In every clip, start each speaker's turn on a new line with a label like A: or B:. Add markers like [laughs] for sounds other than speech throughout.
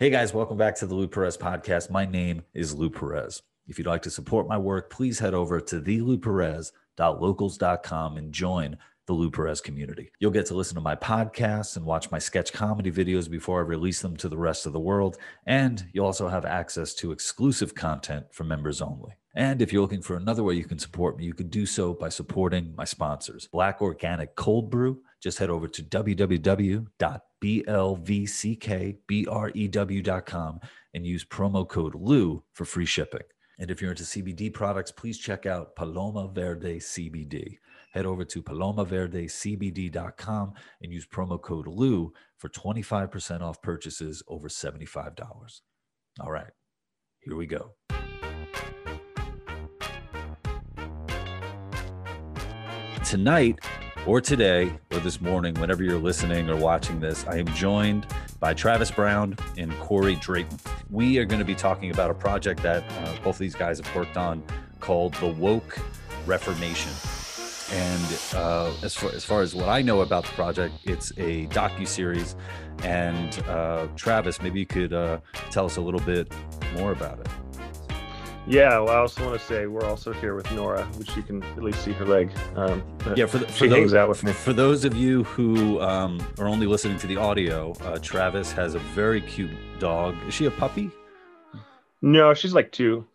A: Hey guys, welcome back to the Lou Perez podcast. My name is Lou Perez. If you'd like to support my work, please head over to thelouperez.locals.com and join the Lou Perez community. You'll get to listen to my podcasts and watch my sketch comedy videos before I release them to the rest of the world. And you'll also have access to exclusive content for members only. And if you're looking for another way you can support me, you can do so by supporting my sponsors. Black Organic Cold Brew. Just head over to www.blvckbrew.com and use promo code LOU for free shipping. And if you're into CBD products, please check out Paloma Verde CBD. Head over to palomaverdecbd.com and use promo code LOU for 25% off purchases over $75. All right, here we go. Tonight, or today, or this morning, whenever you're listening or watching this, I am joined by Travis Brown and Corey Drayton. We are going to be talking about a project that uh, both of these guys have worked on called The Woke Reformation. And uh, as, far, as far as what I know about the project, it's a docu series. And uh, Travis, maybe you could uh, tell us a little bit more about it.
B: Yeah, well, I also want to say we're also here with Nora, which you can at least see her leg. Um,
A: yeah, for, the,
B: she
A: for
B: hangs
A: those,
B: out with me.
A: For those of you who um, are only listening to the audio, uh, Travis has a very cute dog. Is she a puppy?
B: No, she's like two.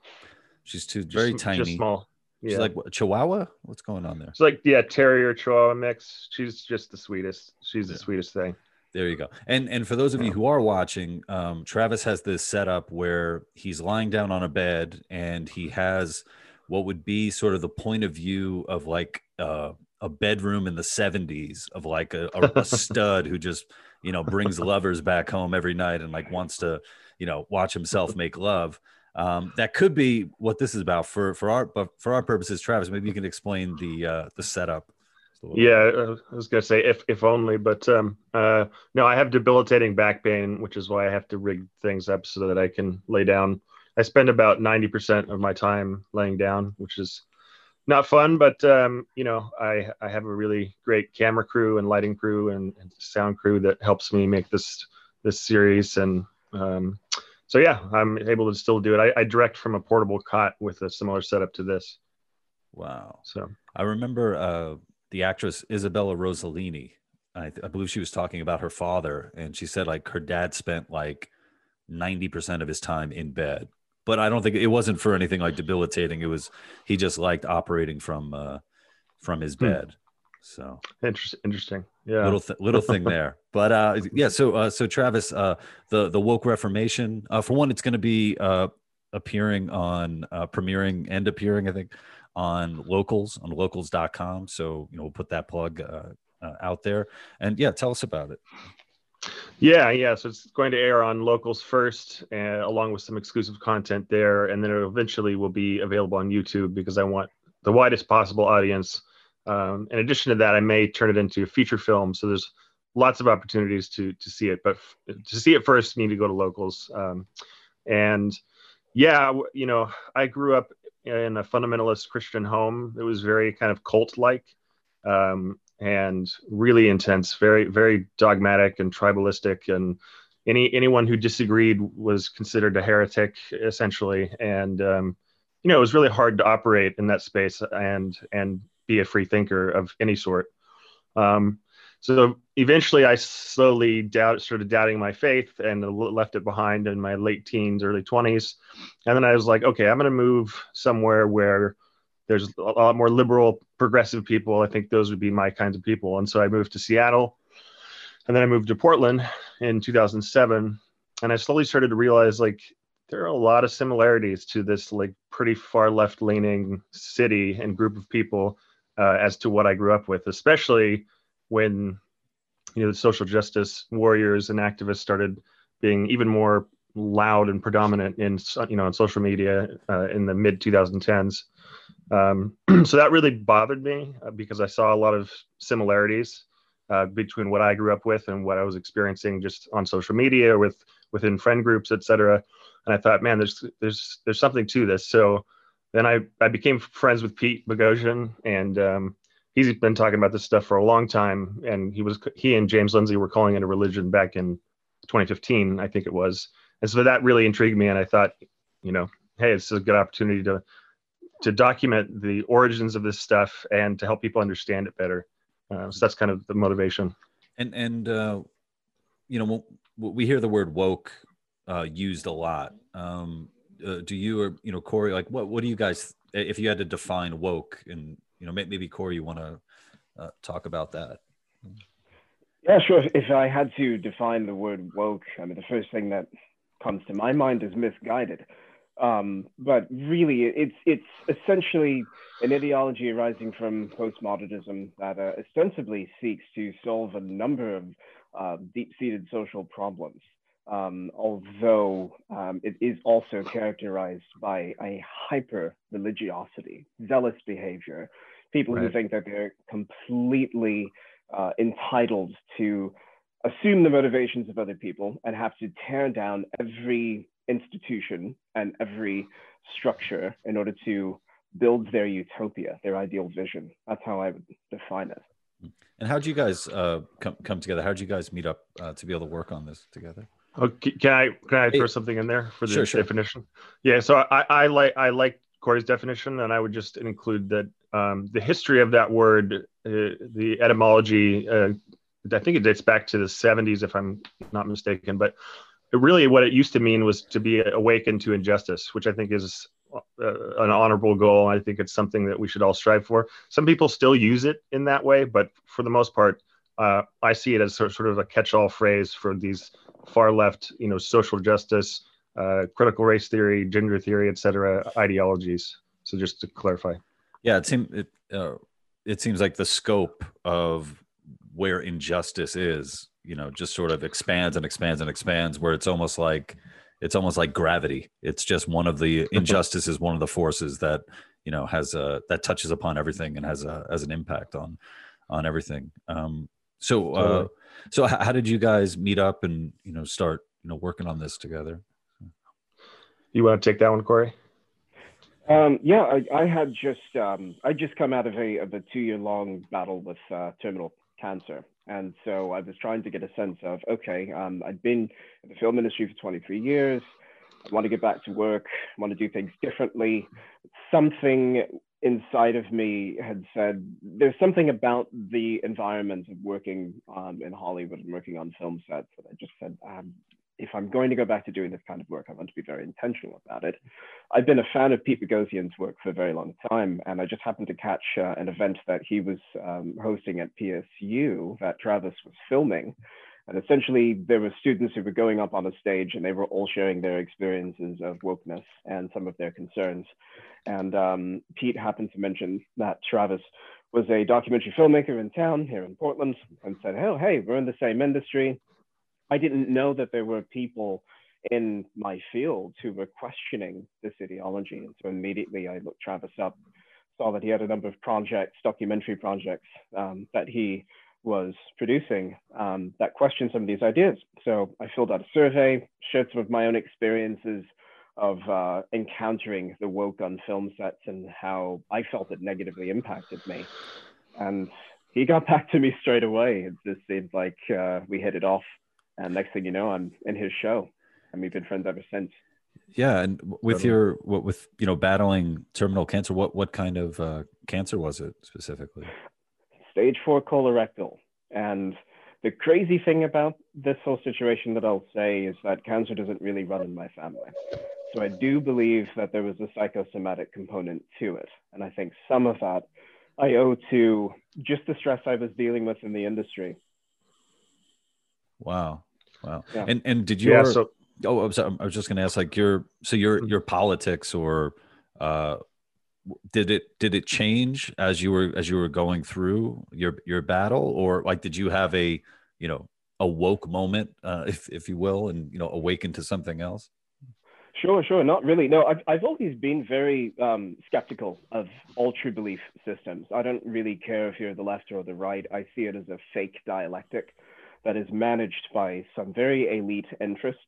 A: She's two, very
B: just,
A: tiny.
B: just small. Yeah.
A: She's like what, Chihuahua. What's going on there?
B: It's like yeah, terrier Chihuahua mix. She's just the sweetest. She's
A: Yeah.
B: the sweetest thing.
A: There you go. And and for those of you who are watching, um, Travis has this setup where he's lying down on a bed and he has what would be sort of the point of view of like uh, a bedroom in the 70s of like a, a, a stud who just you know brings lovers back home every night and like wants to you know watch himself make love. Um, that could be what this is about for for our but for our purposes. Travis, maybe you can explain the uh, the setup. A little bit.
B: Yeah, I was gonna say if if only, but um, uh, no, I have debilitating back pain, which is why I have to rig things up so that I can lay down. I spend about ninety percent of my time laying down, which is not fun, but um, you know, I I have a really great camera crew and lighting crew and, and sound crew that helps me make this this series, and um, so yeah, I'm able to still do it. I, I direct from a portable cot with a similar setup to this,
A: Wow.
B: so.
A: I remember uh, the actress Isabella Rossellini. I, I believe she was talking about her father, and she said like her dad spent like ninety percent of his time in bed. But I don't think it wasn't for anything like debilitating. It was he just liked operating from uh, from his
B: Hmm.
A: bed. So
B: Interesting. Interesting. Yeah.
A: little th- little thing [laughs] there. But uh, yeah, so uh, so Travis, uh, the the woke reformation. Uh, for one, it's going to be uh, appearing on uh, premiering and appearing, I think, on locals on locals.com. So you know, we'll put that plug uh, uh, out there. And yeah, tell us about it.
B: Yeah, yeah. So it's going to air on locals first, uh, along with some exclusive content there, and then it eventually will be available on YouTube because I want the widest possible audience. Um, in addition to that, I may turn it into a feature film. So there's lots of opportunities to to see it, but f- to see it first, you need to go to locals. Um, and yeah, you know, I grew up in a fundamentalist Christian home. It was very kind of cult like. Um, and really intense, very very dogmatic and tribalistic, and any anyone who disagreed was considered a heretic essentially. And um, you know, it was really hard to operate in that space and and be a free thinker of any sort. Um, so eventually, I slowly doubt, started doubting my faith and left it behind in my late teens, early twenties. And then I was like, okay, I'm going to move somewhere where there's a lot more liberal, progressive people. I think those would be my kinds of people. And so I moved to Seattle, and then I moved to Portland in 2007. And I slowly started to realize like there are a lot of similarities to this like pretty far left leaning city and group of people uh, as to what I grew up with, especially when you know the social justice warriors and activists started being even more loud and predominant in you know on social media uh, in the mid 2010s. Um, [clears throat] so that really bothered me uh, because I saw a lot of similarities uh, between what I grew up with and what I was experiencing just on social media with within friend groups, etc. And I thought, man, there's there's there's something to this. So then I I became friends with Pete Boghossian, and um, he's been talking about this stuff for a long time. And he was he and James Lindsay were calling it a religion back in 2015, I think it was. and so that really intrigued me and i thought you know hey it's a good opportunity to to document the origins of this stuff and to help people understand it better uh, so that's kind of the motivation
A: and and uh, you know we hear the word woke uh, used a lot um, uh, do you or you know corey like what what do you guys if you had to define woke and you know maybe corey you want to uh, talk about that
C: yeah, sure. If I had to define the word woke, I mean, the first thing that comes to my mind is misguided. Um, but really, it's it's essentially an ideology arising from postmodernism that uh, ostensibly seeks to solve a number of uh, deep-seated social problems. Um, although um, it is also characterized by a hyper religiosity, zealous behavior, people right. who think that they're completely uh, entitled to assume the motivations of other people and have to tear down every institution and every structure in order to build their utopia, their ideal vision. That's how I would define it.
A: And how did you guys uh, come come together? How did you guys meet up uh, to be able to work on this together?
B: Okay, can I can I throw something in there for the sure, sure. definition? Yeah, so I, I like I like Corey's definition, and I would just include that um, the history of that word, uh, the etymology, uh, I think it dates back to the 70s, if I'm not mistaken. But really, what it used to mean was to be awakened to injustice, which I think is uh, an honorable goal. I think it's something that we should all strive for. Some people still use it in that way, but for the most part, uh, I see it as sort of a catch-all phrase for these far left, you know, social justice, uh, critical race theory, gender theory, et cetera, ideologies. So just to clarify.
A: Yeah, it seems it uh, it seems like the scope of where injustice is, you know, just sort of expands and expands and expands. Where it's almost like it's almost like gravity. It's just one of the [laughs] injustice is one of the forces that you know has a that touches upon everything and has a has an impact on on everything. Um, so uh, so how did you guys meet up and you know start you know working on this together?
B: You want to take that one, Corey?
C: Um, yeah, I, I, had just um, I just come out of a of a two year long battle with uh, terminal cancer, and so I was trying to get a sense of okay, um, I'd been in the film industry for 23 years. I want to get back to work. I want to do things differently. Something inside of me had said there's something about the environment of working um, in Hollywood and working on film sets that I just said um, if I'm going to go back to doing this kind of work, I want to be very intentional about it. I've been a fan of Pete Boghossian's work for a very long time, and I just happened to catch uh, an event that he was um, hosting at PSU that Travis was filming. And essentially, there were students who were going up on a stage and they were all sharing their experiences of wokeness and some of their concerns. And um, Pete happened to mention that Travis was a documentary filmmaker in town here in Portland and said, Oh, hey, we're in the same industry I didn't know that there were people in my field who were questioning this ideology. And so immediately I looked Travis up, saw that he had a number of projects, documentary projects um, that he was producing um, that questioned some of these ideas. So I filled out a survey, shared some of my own experiences of uh, encountering the woke on film sets and how I felt it negatively impacted me. And he got [laughs] back to me straight away. It just seemed like uh, we hit it off and next thing you know, I'm in his show, and we've been friends ever since.
A: Yeah, and with your what with you know battling terminal cancer, what what kind of uh, cancer was it specifically?
C: Stage four colorectal, and the crazy thing about this whole situation that I'll say is that cancer doesn't really run in my family. So I do believe that there was a psychosomatic component to it, and I think some of that I owe to just the stress I was dealing with in the industry.
A: Wow. Wow. Yeah. And and did you? Yeah, so, oh, I'm sorry. I was just going to ask, like your so your mm-hmm. your politics or uh, did it did it change as you were as you were going through your your battle, or like did you have a you know a woke moment, uh, if if you will, and you know awaken to something else?
C: Sure, sure. Not really. No, I've, I've always been very um, skeptical of all true belief systems. I don't really care if you're the left or the right. I see it as a fake dialectic that is managed by some very elite interests.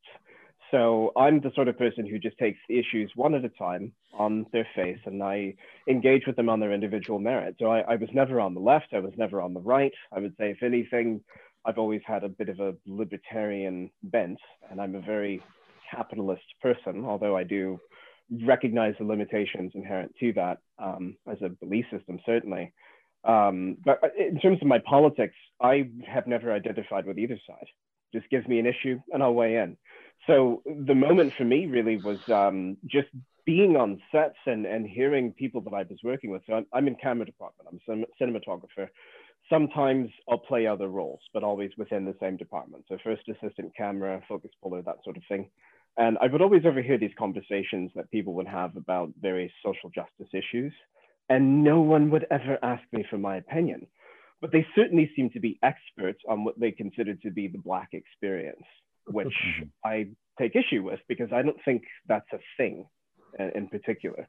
C: So I'm the sort of person who just takes issues one at a time on their face and I engage with them on their individual merit. So I, I was never on the left, I was never on the right. I would say, if anything, I've always had a bit of a libertarian bent, and I'm a very capitalist person, although I do recognize the limitations inherent to that um, as a belief system, certainly. Um, but in terms of my politics, I have never identified with either side. Just gives me an issue and I'll weigh in. So the moment for me really was um, just being on sets and, and hearing people that I was working with. So I'm, I'm in camera department, I'm a cinematographer. Sometimes I'll play other roles, but always within the same department. So first assistant camera, focus puller, that sort of thing. And I would always overhear these conversations that people would have about various social justice issues. And no one would ever ask me for my opinion. But they certainly seem to be experts on what they consider to be the Black experience, which mm-hmm. I take issue with because I don't think that's a thing in particular.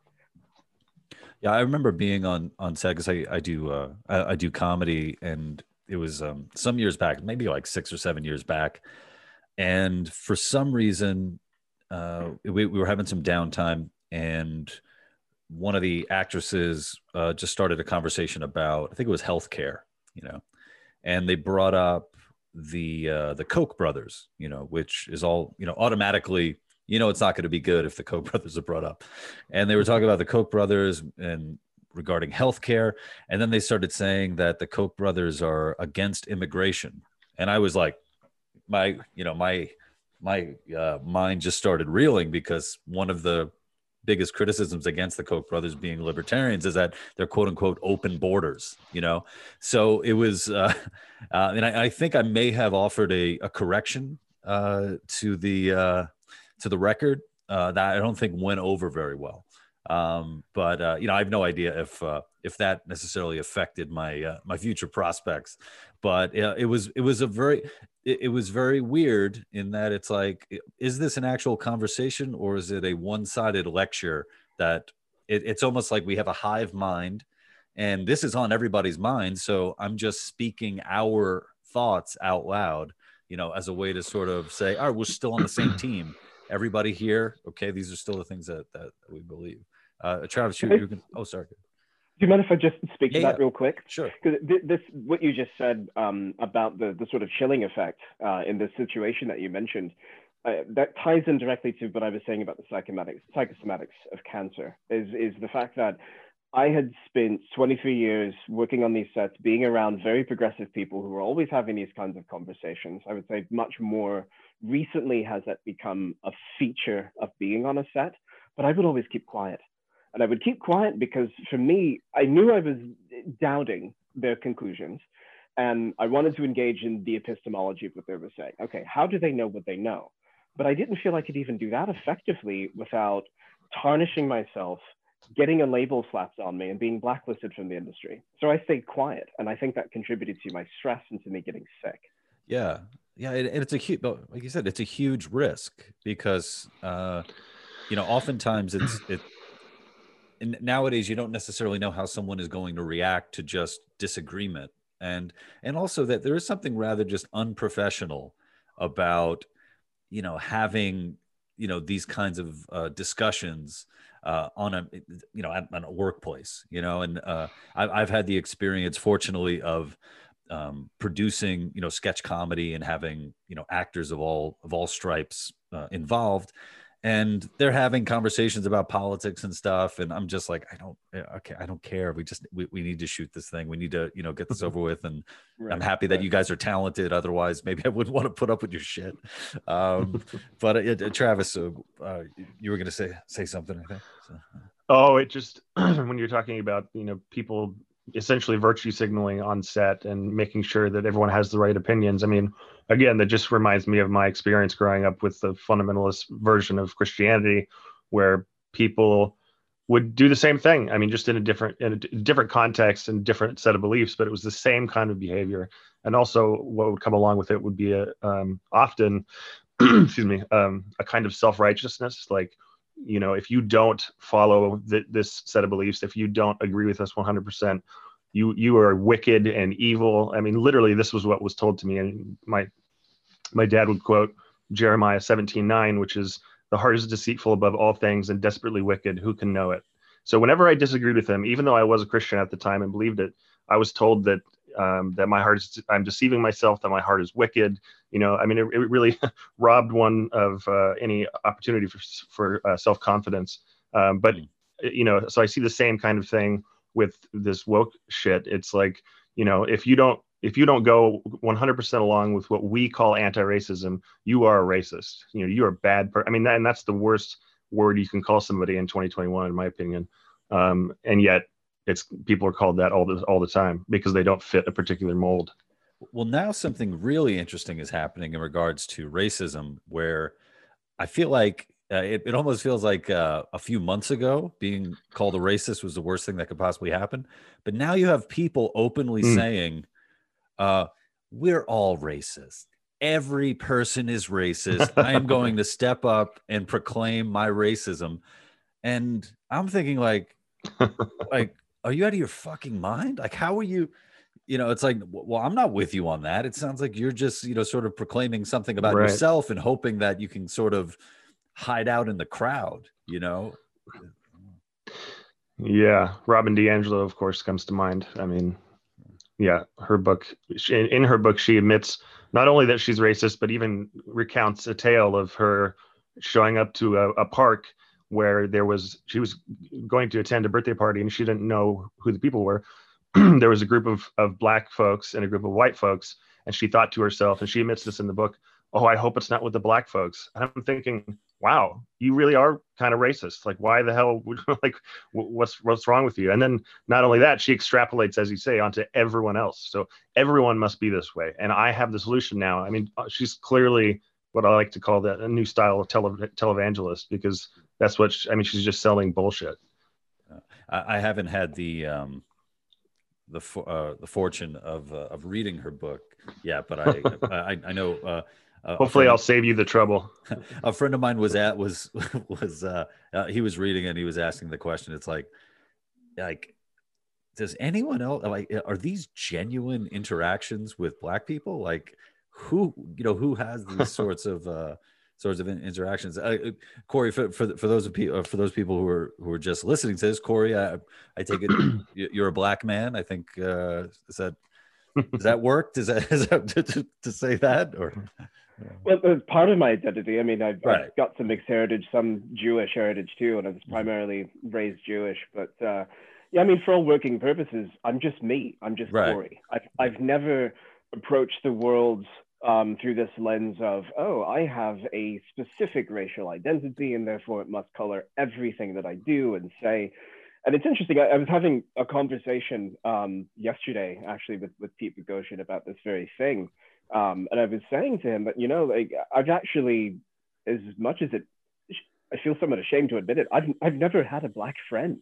A: Yeah, I remember being on on set because I I do uh, I, I, do comedy, and it was um, some years back, maybe like six or seven years back, and for some reason, uh, we, we were having some downtime, and one of the actresses uh, just started a conversation about I think it was healthcare, you know, and they brought up the uh, the Koch brothers, you know, which is all you know automatically you know it's not going to be good if the [laughs] Koch brothers are brought up. And they were talking about the Koch brothers and regarding healthcare, and then they started saying that the Koch brothers are against immigration, and I was like, my you know my my uh, mind just started reeling because one of the biggest criticisms against the Koch brothers being libertarians is that they're quote unquote open borders, you know? So it was, uh, [laughs] uh, and I, I, think I may have offered a, a correction uh, to the, uh, to the record uh, that I don't think went over very well. Um, but uh, you know, I have no idea if uh, if that necessarily affected my uh, my future prospects. But uh, it was it was a very it, it, was very weird in that it's like, is this an actual conversation or is it a one sided lecture that it, it's almost like we have a hive mind, and this is on everybody's mind. So I'm just speaking our thoughts out loud, you know, as a way to sort of say, all right, we're still on the same [clears throat] team everybody here, okay, these are still the things that, that we believe. Uh, Travis, you, you can, oh, sorry.
C: Do you mind if I just speak yeah, to that yeah. real quick?
A: Sure.
C: Because this, what you just said um, about the, the sort of chilling effect uh, in the situation that you mentioned, uh, that ties in directly to what I was saying about the psychomatics, psychosomatics of cancer, is, is the fact that I had spent 23 years working on these sets, being around very progressive people who were always having these kinds of conversations. I would say much more recently has that become a feature of being on a set, but I would always keep quiet. And I would keep quiet because for me, I knew I was doubting their conclusions. And I wanted to engage in the epistemology of what they were saying. Okay, how do they know what they know? But I didn't feel I could even do that effectively without tarnishing myself, getting a label slapped on me, and being blacklisted from the industry. So I stayed quiet. And I think that contributed to my stress and to me getting sick.
A: Yeah. Yeah. And it's a huge, like you said, it's a huge risk because, uh, you know, oftentimes it's, it, and nowadays you don't necessarily know how someone is going to react to just disagreement. And and also that there is something rather just unprofessional about you know having you know these kinds of uh, discussions uh, on a you know on a workplace you know? And uh, I've, I've had the experience fortunately of um, producing you know sketch comedy and having you know actors of all of all stripes uh, involved and they're having conversations about politics and stuff and i'm just like i don't okay i don't care. We just we, we need to shoot this thing. We need to you know get this over with and right, i'm happy that you guys are talented. Otherwise maybe i wouldn't want to put up with your shit. Um, [laughs] but uh, uh, travis uh, uh, you were going to say say something i think so.
B: oh it just [clears throat] when you're talking about you know people essentially virtue signaling on set and making sure that everyone has the right opinions. I mean, again, that just reminds me of my experience growing up with the fundamentalist version of Christianity, where people would do the same thing. I mean, just in a different in a different context and different set of beliefs, but it was the same kind of behavior. And also, what would come along with it would be a um, often, [clears throat] excuse me, um, a kind of self righteousness, like you know if you don't follow th- this set of beliefs if you don't agree with us 100% you you are wicked and evil. I mean literally this was what was told to me. And my my dad would quote jeremiah 17 9 which is the heart is deceitful above all things and desperately wicked. Who can know it? So whenever i disagreed with him even though i was a christian at the time and believed it i was told that um, that my heart is I'm deceiving myself, that my heart is wicked. You know, I mean, it, it really [laughs] robbed one of uh, any opportunity for for uh, self confidence. Um, but mm. you know, so I see the same kind of thing with this woke shit. It's like you know, if you don't if you don't go 100% along with what we call anti-racism, you are a racist. You know, you are a bad person. I mean, that, and that's the worst word you can call somebody in 2021, in my opinion. Um, and yet, it's people are called that all the all the time because they don't fit a particular mold.
A: Well, now something really interesting is happening in regards to racism, where I feel like uh, it, it almost feels like uh, a few months ago being called a racist was the worst thing that could possibly happen. But now you have people openly mm. saying, uh, "We're all racist." Every person is racist. [laughs] I am going to step up and proclaim my racism. And I'm thinking like [laughs] like are you out of your fucking mind? Like, how are you? You know, it's like, well, I'm not with you on that. It sounds like you're just, you know, sort of proclaiming something about right. yourself and hoping that you can sort of hide out in the crowd, you know?
B: Yeah. Robin DiAngelo, of course, comes to mind. I mean, yeah, her book, she, in her book, she admits not only that she's racist, but even recounts a tale of her showing up to a, a park where there was she was going to attend a birthday party and she didn't know who the people were. [clears throat] there was a group of of black folks and a group of white folks, and she thought to herself, and she admits this in the book, "Oh, I hope it's not with the black folks." And I'm thinking, wow, you really are kind of racist. Like, why the hell? Would, [laughs] like, what's what's wrong with you? And then not only that, she extrapolates, as you say, onto everyone else. So everyone must be this way, and I have the solution now. I mean, uh, she's clearly what I like to call that a new style of tele- televangelist because that's what she, I mean. She's just selling bullshit.
A: I, I haven't had the um, the uh, the fortune of uh, of reading her book yet, but I [laughs] I, I, know. Uh,
B: Hopefully, I'll save you the trouble. [laughs]
A: a friend of mine was at was [laughs] was uh, uh, he was reading and he was asking the question. It's like like does anyone else like are these genuine interactions with black people like who you know who has these sorts of uh sorts of interactions. Uh, Corey, for, for for those of people uh, for those people who are who are just listening to this, Corey, I, I take it [clears throat] you're a black man. I think uh, is that does that work? Does that, [laughs] is that to, to, to say that or? [laughs]
C: Well, it's part of my identity. I mean, I've, right. I've, got some mixed heritage, some Jewish heritage too, and I was mm-hmm. primarily raised Jewish. But uh, yeah, I mean, for all working purposes, I'm just me. I'm just right. Corey. I've I've never approached the world um, through this lens of, oh, I have a specific racial identity and therefore it must color everything that I do and say. And it's interesting, I, I was having a conversation um, yesterday actually with, with Pete Boghossian about this very thing. Um, and I was saying to him that, you know, like I've actually, as much as it, I feel somewhat ashamed to admit it, I've, I've never had a black friend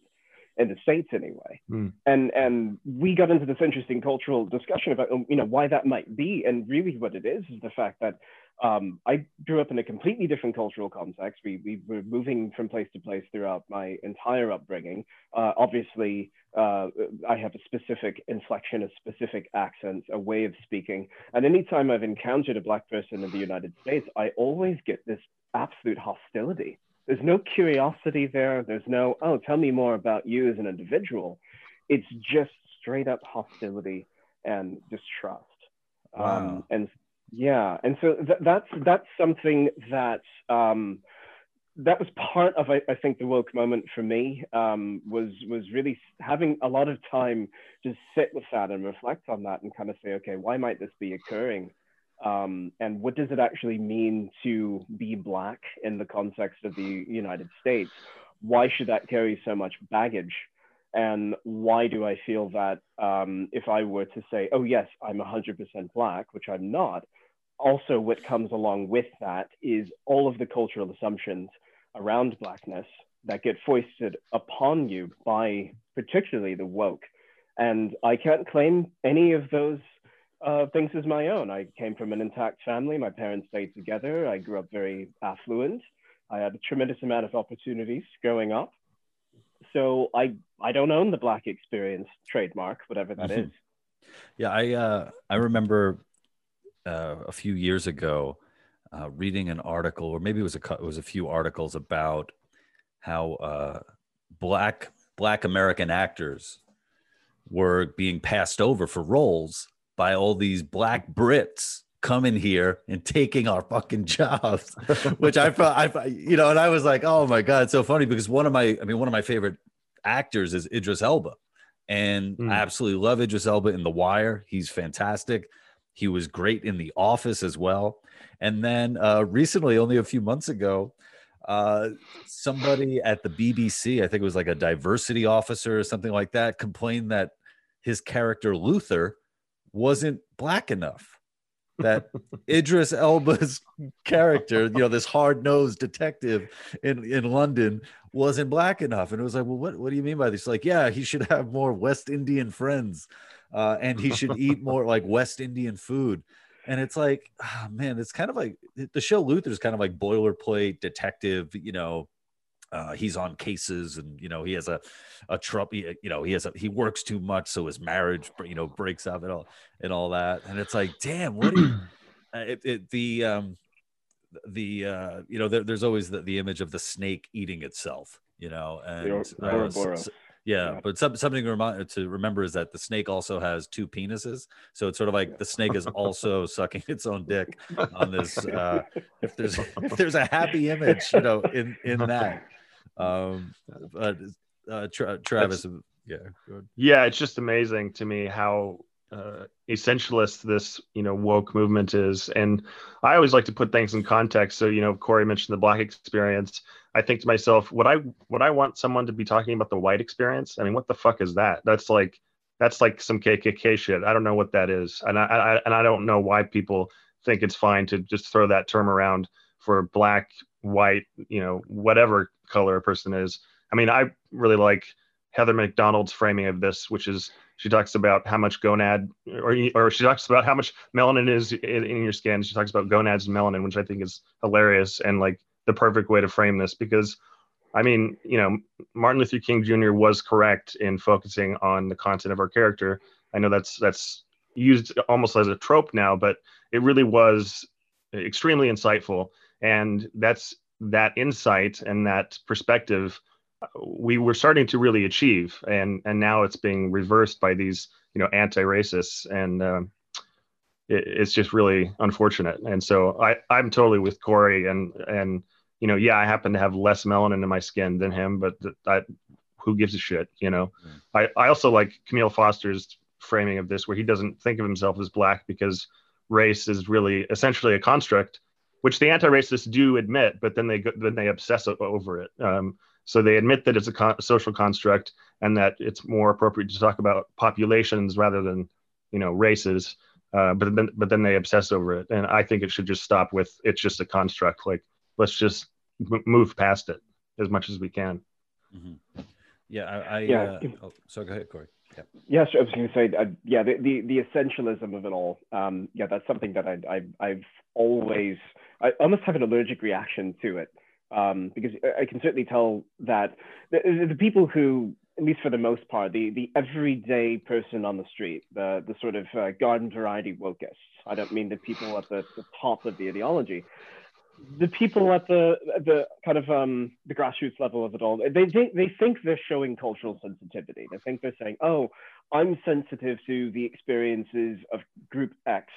C: in the states anyway. Mm. And and we got into this interesting cultural discussion about you know why that might be, and really what it is is the fact that um, I grew up in a completely different cultural context. We we were moving from place to place throughout my entire upbringing. Uh, obviously, uh, I have a specific inflection, a specific accent, a way of speaking. And anytime I've encountered a black person in the United States, I always get this absolute hostility there's no curiosity there. There's no, oh, tell me more about you as an individual. It's just straight up hostility and distrust. Wow. Um, and yeah, and so th- that's that's something that um, that was part of I, I, think the woke moment for me um, was was really having a lot of time to sit with that and reflect on that and kind of say, okay, why might this be occurring? Um, and what does it actually mean to be Black in the context of the United States? Why should that carry so much baggage? And why do I feel that um, if I were to say, oh, yes, I'm 100% Black, which I'm not, also what comes along with that is all of the cultural assumptions around Blackness that get foisted upon you by particularly the woke. And I can't claim any of those uh, things as my own. I came from an intact family. My parents stayed together. I grew up very affluent. I had a tremendous amount of opportunities growing up. So I I don't own the black experience trademark, whatever that mm-hmm. is.
A: Yeah, I uh, I remember uh, a few years ago uh, reading an article, or maybe it was a it was a few articles about how uh, black black American actors were being passed over for roles by all these black Brits coming here and taking our fucking jobs, [laughs] which I felt, I, you know, and I was like, oh my God, so funny because one of my, I mean, one of my favorite actors is Idris Elba. And mm. I absolutely love Idris Elba in The Wire. He's fantastic. He was great in The Office as well. And then uh, recently, only a few months ago, uh, somebody at the BBC, I think it was like a diversity officer or something like that, complained that his character Luther wasn't black enough. That Idris Elba's [laughs] character, you know, this hard-nosed detective in in London, wasn't black enough. And it was like, well, what what do you mean by this? Like, yeah, he should have more West Indian friends, uh, and he should eat more like West Indian food and it's like oh, man it's kind of like the show luther's kind of like boilerplate detective you know uh, he's on cases and you know he has a a trouble you know he has a he works too much so his marriage you know breaks up and all and all that and it's like damn what do you [clears throat] uh, it, it, the um the uh you know there, there's always the, the image of the snake eating itself you know and uh, so, yeah, but some, something to, remind, to remember is that the snake also has two penises, so it's sort of like the snake is also sucking its own dick on this. [laughs] Uh, if there's if [laughs] there's a happy image, you know, in in that. Um, but uh, Tra- Travis, That's, yeah,
B: yeah, it's just amazing to me how uh, essentialist this you know woke movement is, and I always like to put things in context. So you know, Corey mentioned the black experience I think to myself, would I would I want someone to be talking about the white experience? I mean, what the fuck is that? That's like that's like some KKK shit. I don't know what that is, and I, I and I don't know why people think it's fine to just throw that term around for black, white, you know, whatever color a person is. I mean, I really like Heather Mac Donald's framing of this, which is she talks about how much gonad, or or she talks about how much melanin is in, in your skin. She talks about gonads and melanin, which I think is hilarious and like the perfect way to frame this because I mean, you know, Martin Luther King Jr. was correct in focusing on the content of our character. I know that's that's used almost as a trope now, but it really was extremely insightful. And that's that insight and that perspective we were starting to really achieve. And and now it's being reversed by these, you know, anti-racists. And uh, it, it's just really unfortunate. And so I, I'm totally with Corey and and you know, yeah, I happen to have less melanin in my skin than him, but I, who gives a shit, you know? Mm. I, I also like Kmele Foster's framing of this, where he doesn't think of himself as black because race is really essentially a construct, which the anti-racists do admit, but then they go, then they obsess over it. Um, so they admit that it's a, con- social construct and that it's more appropriate to talk about populations rather than, you know, races. Uh, but then, but then they obsess over it, and I think it should just stop with it's just a construct. Like let's just move past it as much as we can.
A: Mm-hmm. Yeah, I, I yeah. Uh, oh, so go ahead, Corey.
C: Yeah. Yes, I was going to say, uh, yeah, the, the, the essentialism of it all. Um, yeah, that's something that I, I have always, I almost have an allergic reaction to it um, because I can certainly tell that the, the people who, at least for the most part, the the everyday person on the street, the the sort of uh, garden variety wokeists. I don't mean the people at the, the top of the ideology, the people at the the kind of um, the grassroots level of it all, they, they they think they're showing cultural sensitivity. They think they're saying, "Oh, I'm sensitive to the experiences of Group X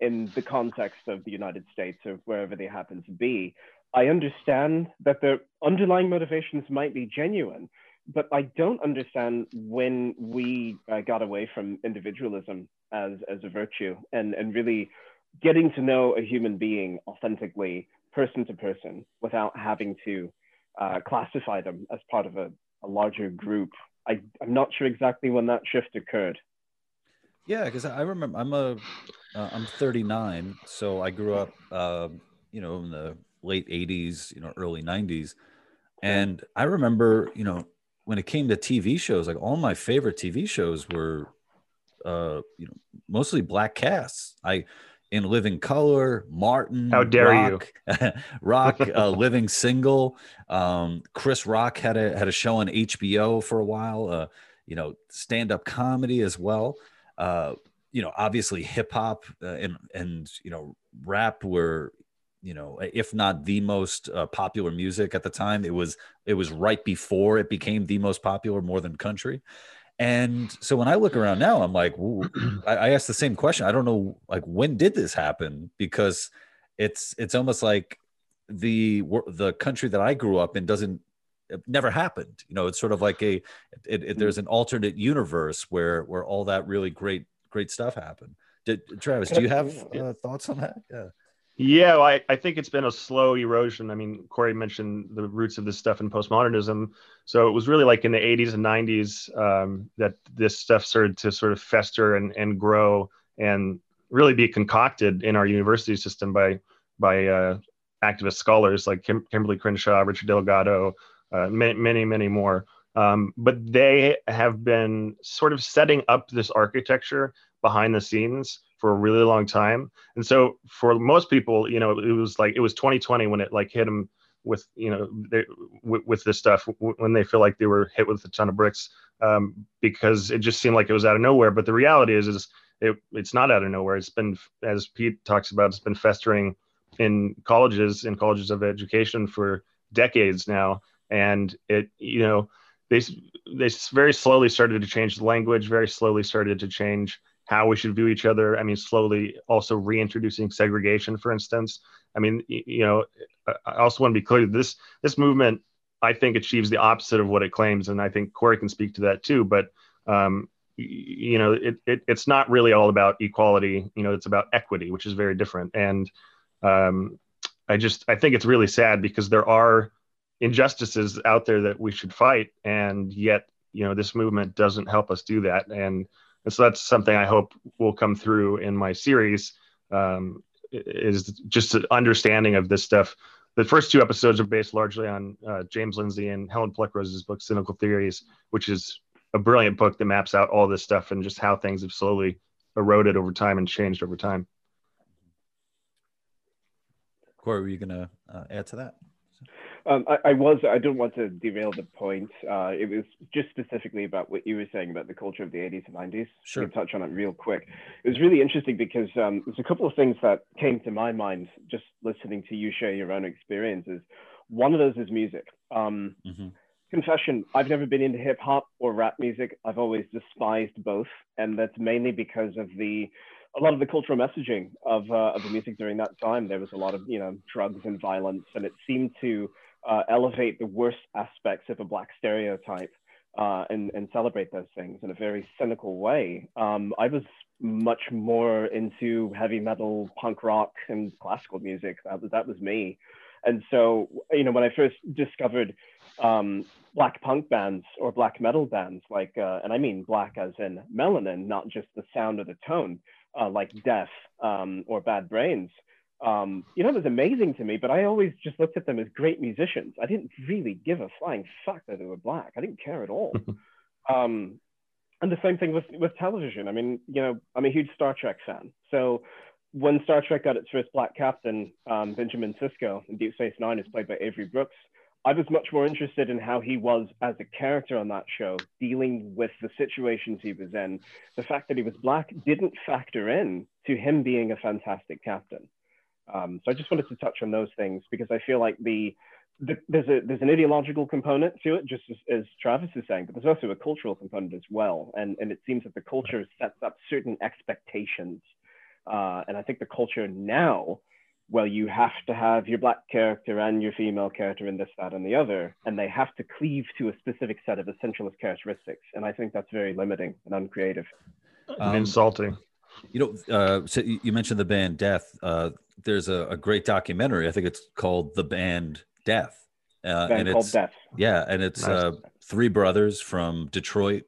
C: in the context of the United States or wherever they happen to be." I understand that their underlying motivations might be genuine, but I don't understand when we uh, got away from individualism as as a virtue and and really getting to know a human being authentically person to person without having to uh, classify them as part of a, a larger group. I, I'm not sure exactly when that shift occurred.
A: Yeah, because I remember I'm a am uh, 39, so I grew up, uh, you know, in the late 80s, you know, early 90s, and I remember, you know, when it came to TV shows, like all my favorite TV shows were, uh, you know, mostly black casts. I in Living Color, Martin.
B: How dare
A: Rock, you? [laughs] Rock, uh, Living Single. Um, Chris Rock had a had a show on HBO for a while. Uh, you know, stand up comedy as well. Uh, you know, obviously hip hop uh, and and you know rap were you know if not the most uh, popular music at the time. It was it was right before it became the most popular more than country. And so when I look around now, I'm like, [clears throat] I, I asked the same question. I don't know, like, when did this happen? Because it's it's almost like the the country that I grew up in doesn't it never happened. You know, it's sort of like a it, it, there's an alternate universe where where all that really great great stuff happened. Did Travis, do you have uh, thoughts on that? Yeah.
B: Yeah, I, I think it's been a slow erosion. I mean, Corey mentioned the roots of this stuff in postmodernism. So it was really like in the 80s and 90s um, that this stuff started to sort of fester and, and grow and really be concocted in our university system by by uh, activist scholars like Kim- Kimberlé Crenshaw, Richard Delgado, uh, many, many, many more. Um, but they have been sort of setting up this architecture behind the scenes for a really long time. And so for most people, you know, it was like it was 2020 when it like hit them with you know they, with, this stuff when they feel like they were hit with a ton of bricks um, because it just seemed like it was out of nowhere. But the reality is, is it, it's not out of nowhere. It's been, as Pete talks about, it's been festering in colleges in colleges of education for decades now, and it you know they they very slowly started to change the language, very slowly started to change how we should view each other. I mean, slowly also reintroducing segregation, for instance. I mean, you know, I also want to be clear this this movement, I think, achieves the opposite of what it claims, and I think Corey can speak to that too. But um, you know, it, it it's not really all about equality. You know, it's about equity, which is very different. And um, I just I think it's really sad because there are injustices out there that we should fight, and yet you know this movement doesn't help us do that. And and so that's something I hope will come through in my series um, is just an understanding of this stuff. The first two episodes are based largely on uh, James Lindsay and Helen Pluckrose's book Cynical Theories, which is a brilliant book that maps out all this stuff and just how things have slowly eroded over time and changed over time.
A: Corey, were you going to uh, add to that?
C: Um, I, I, was. I don't want to derail the point. Uh, it was just specifically about what you were saying about the culture of the 80s and 90s.
A: Sure.
C: To touch on it real quick. It was really interesting because um, there's a couple of things that came to my mind just listening to you share your own experiences. One of those is music. Um, mm-hmm. Confession: I've never been into hip hop or rap music. I've always despised both, and that's mainly because of the a lot of the cultural messaging of, uh, of the music during that time. There was a lot of you know drugs and violence, and it seemed to uh, elevate the worst aspects of a black stereotype uh, and, and celebrate those things in a very cynical way. Um, I was much more into heavy metal, punk rock, and classical music. That was that was me. And so, you know, when I first discovered um, black punk bands or black metal bands, like, uh, and I mean black as in melanin, not just the sound or the tone, uh, like Death um, or Bad Brains, um, you know, it was amazing to me, but I always just looked at them as great musicians. I didn't really give a flying fuck that they were black. I didn't care at all. [laughs] um, and the same thing with, with television. I mean, you know, I'm a huge Star Trek fan. So when Star Trek got its first black captain, um, Benjamin Sisko, in Deep Space Nine, is played by Avery Brooks, I was much more interested in how he was as a character on that show, dealing with the situations he was in. The fact that he was black didn't factor in to him being a fantastic captain. Um, so I just wanted to touch on those things because I feel like the, the there's a there's an ideological component to it, just as, as, Travis is saying, but there's also a cultural component as well. And and it seems that the culture sets up certain expectations, uh, and I think the culture now, well, you have to have your black character and your female character in this, that, and the other, and they have to cleave to a specific set of essentialist characteristics. And I think that's very limiting and uncreative.
B: Um, insulting.
A: You know, uh, so you mentioned the band Death. Uh, there's a, a, great documentary. I think it's called The Band Death.
C: Uh, band and it's
A: Death. yeah, and it's nice. uh, three brothers from Detroit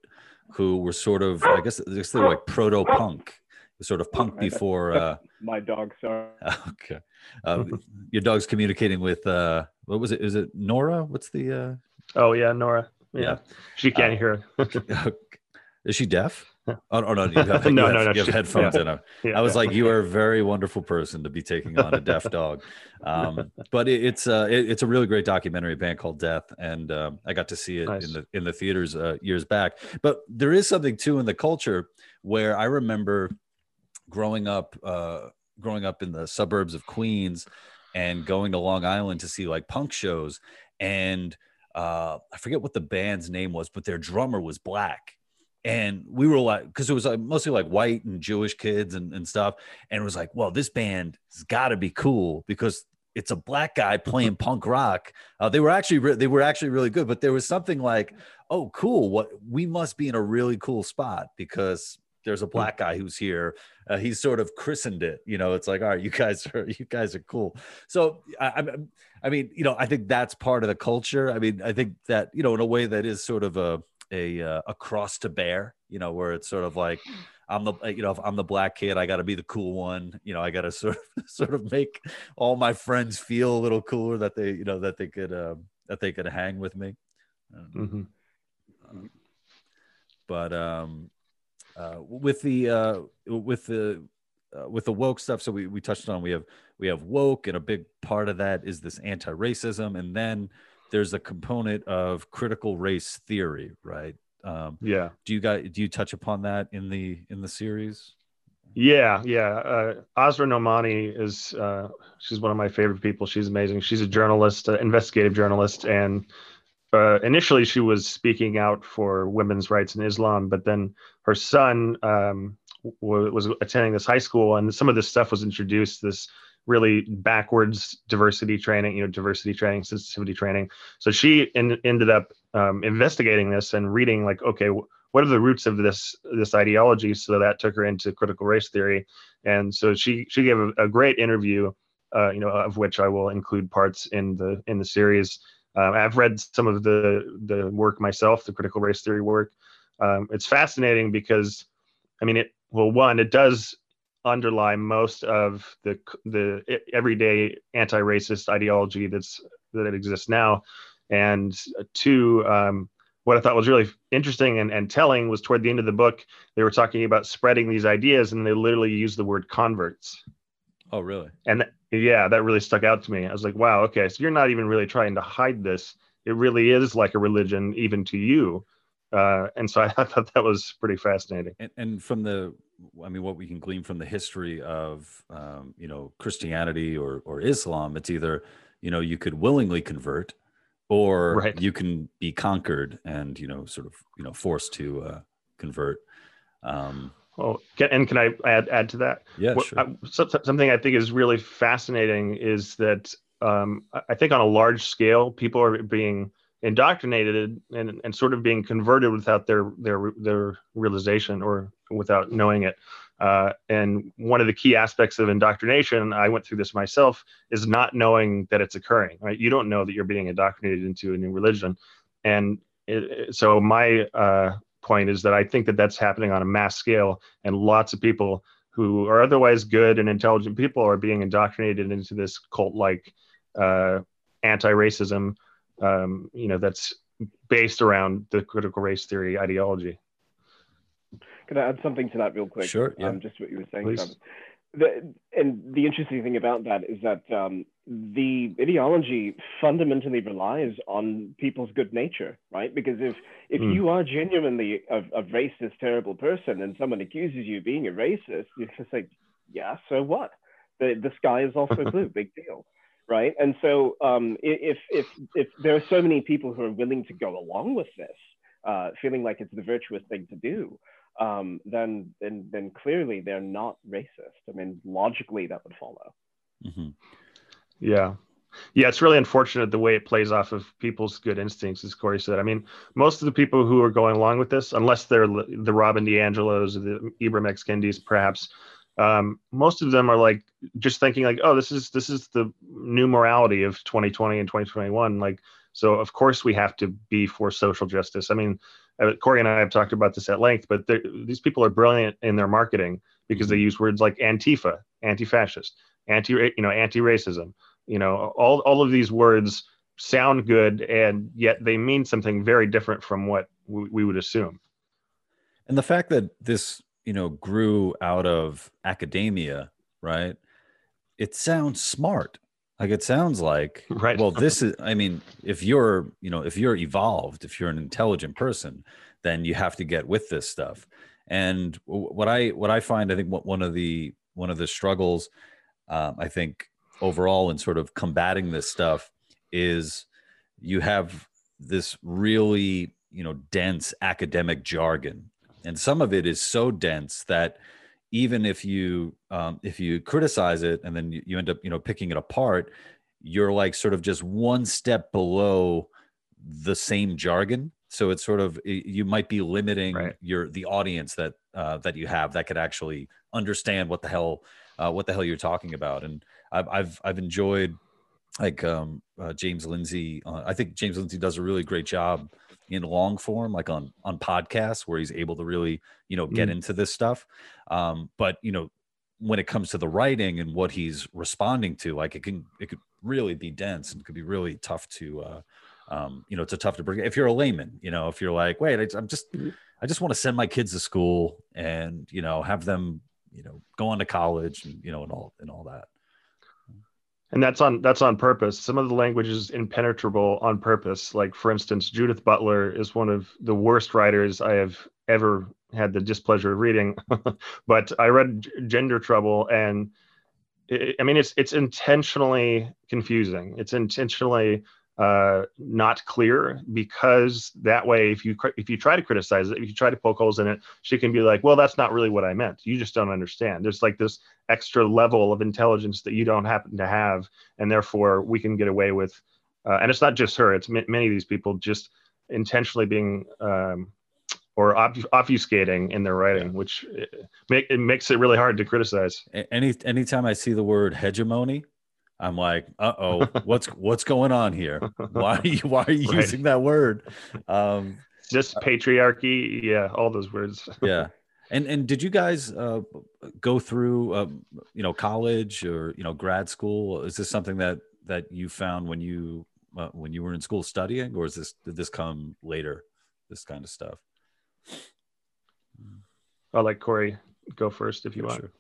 A: who were sort of, I guess, they were like proto punk, sort of punk before. Uh,
C: My dog, sorry. [laughs]
A: Okay, uh, your dog's communicating with uh, what was it? Is it Nora? What's the? Uh...
B: Oh yeah, Nora. Yeah, yeah. she can't
A: uh,
B: hear. [laughs]
A: Is she deaf? Oh, oh no, you have, no, you no, have, no, you have headphones yeah. in. Yeah, I was yeah. like, you are a very wonderful person to be taking on a deaf dog. Um, [laughs] but it, it's uh, it, it's a really great documentary band called Death, and um, I got to see it nice. in the in the theaters uh, years back. But there is something too in the culture where I remember growing up, uh, growing up in the suburbs of Queens, and going to Long Island to see like punk shows, and uh, I forget what the band's name was, but their drummer was black and we were like because it was like mostly like white and jewish kids and, and stuff and it was like well this band has got to be cool because it's a black guy playing [laughs] punk rock. Uh, they were actually re- they were actually really good but there was something like oh cool what we must be in a really cool spot because there's a
B: Hmm.
A: black guy who's here uh, he's sort of christened it you know it's like all right you guys are [laughs] you guys are cool. So I, I i mean you know i think that's part of the culture i mean i think that you know in a way that is sort of a a uh, a cross to bear you know where it's sort of like [gasps] i'm the you know if i'm the black kid i got to be the cool one you know i got to [laughs] sort of sort of make all my friends feel a little cooler that they you know that they could um that they could hang with me
B: Mhm.
A: but um uh with the uh with the uh, with the woke stuff so we, we touched on we have we have woke and a big part of that is this anti-racism and then there's a component of critical race theory right um
B: Yeah.
A: do you guys do you touch upon that in the in the series
B: Yeah, yeah. Uh, Asra Nomani is uh, she's one of my favorite people. She's amazing. She's a journalist, uh, investigative journalist, and uh, initially she was speaking out for women's rights in Islam, but then her son um, w- was attending this high school, and some of this stuff was introduced. This really backwards diversity training, you know, diversity training, sensitivity training. So she en- ended up um, investigating this and reading like, okay, wh- what are the roots of this this ideology? So that took her into critical race theory, and so she she gave a, a great interview, uh, you know, of which I will include parts in the in the series. Uh, I've read some of the the work myself, the critical race theory work. Um, it's fascinating because, I mean, it well, one, it does underlie most of the the everyday anti-racist ideology that's that exists now, and two, um, what I thought was really interesting and, and telling was toward the end of the book, they were talking about spreading these ideas, and they literally used the word converts.
A: oh really
B: And th- yeah, that really stuck out to me. I was like, wow, okay, so you're not even really trying to hide this. It really is like a religion, even to you. Uh, and so I, [laughs] I thought that was pretty fascinating.
A: and, and from the i mean what we can glean from the history of um, you know christianity or or islam it's either you know you could willingly convert or
B: Right.
A: you can be conquered and you know sort of you know forced to uh, convert um
B: Well, can, and can I add add to that?
A: yeah
B: What-
A: sure
B: I- so- so- something I think is really fascinating is that um, I think on a large scale, people are being indoctrinated and, and sort of being converted without their their their realization or without knowing it. Uh, and one of the key aspects of indoctrination, I went through this myself, is not knowing that it's occurring. Right? You don't know that you're being indoctrinated into a new religion, and it, so my uh, point is that I think that that's happening on a mass scale, and lots of people who are otherwise good and intelligent people are being indoctrinated into this cult-like uh, anti-racism, um, you know, that's based around the critical race theory ideology.
C: Can I add something to that real quick?
A: Sure, yeah.
C: Um, just what you were saying.
B: Please.
C: The, and the interesting thing about that is that um, the ideology fundamentally relies on people's good nature, right? Because if if
B: Mm.
C: you are genuinely a, a racist, terrible person, and someone accuses you of being a racist, you're just like, yeah, so what? The the sky is also [laughs] blue, big deal, right? And so um, if if if there are so many people who are willing to go along with this, uh, feeling like it's the virtuous thing to do, um, then then then clearly they're not racist. I mean, logically that would follow.
A: Mhm.
B: Yeah. Yeah, it's really unfortunate the way it plays off of people's good instincts, as Corey said. I mean, most of the people who are going along with this, unless they're the Robin DiAngelos the Ibram X Kendis, perhaps, um, most of them are like just thinking like, oh, this is this is the new morality of 2020 and 2021. Like, so of course we have to be for social justice. I mean, uh, Corey and I have talked about this at length, but these people are brilliant in their marketing because they use words like Antifa, anti-fascist, anti, you know, anti-racism you know all all of these words sound good and yet they mean something very different from what we, we would assume
A: and the fact that this you know grew out of academia right? It sounds smart. Like it sounds like [laughs]
B: Right.
A: well this is i mean if you're you know if you're evolved if you're an intelligent person then you have to get with this stuff. And what i what i find i think what one of the one of the struggles um, i think overall in sort of combating this stuff is you have this really you know dense academic jargon and some of it is so dense that even if you um, if you criticize it and then you, you end up you know picking it apart you're like sort of just one step below the same jargon so it's sort of you might be limiting right. your the audience that uh, that you have that could actually understand what the hell uh, what the hell you're talking about and i've i've, I've enjoyed like um, uh, james lindsay uh, i think james lindsay does a really great job in long form like on on podcasts where he's able to really you know get mm. into this stuff um, but you know when it comes to the writing and what he's responding to like it can it could really be dense and could be really tough to uh, um, you know it's a tough to bring if you're a layman you know if you're like wait I, i'm just mm-hmm. i just want to send my kids to school and you know have them you know go on to college and you know and all and all that
B: and that's on that's on purpose. Some of the language is impenetrable on purpose. Like for instance judith butler is one of the worst writers i have ever had the displeasure of reading. [laughs] But i read gender trouble and it, i mean it's it's intentionally confusing. It's intentionally uh, not clear because that way if you if you try to criticize it if you try to poke holes in it she can be like well that's not really what i meant you just don't understand there's like this extra level of intelligence that you don't happen to have and therefore we can get away with uh, and it's not just her it's m- many of these people just intentionally being um, or obfuscating in their writing, yeah. which uh, make, it makes it really hard to criticize.
A: Any anytime I see the word hegemony, I'm like, uh oh, [laughs] what's what's going on here? Why are you why are you right. using that word? Um,
B: just patriarchy, yeah, all those words. [laughs]
A: yeah, and and did you guys uh, go through um, you know college or you know grad school? Is this something that that you found when you uh, when you were in school studying, or is this did this come later? This kind of stuff.
B: I'll let Corey go first if you want. Sure.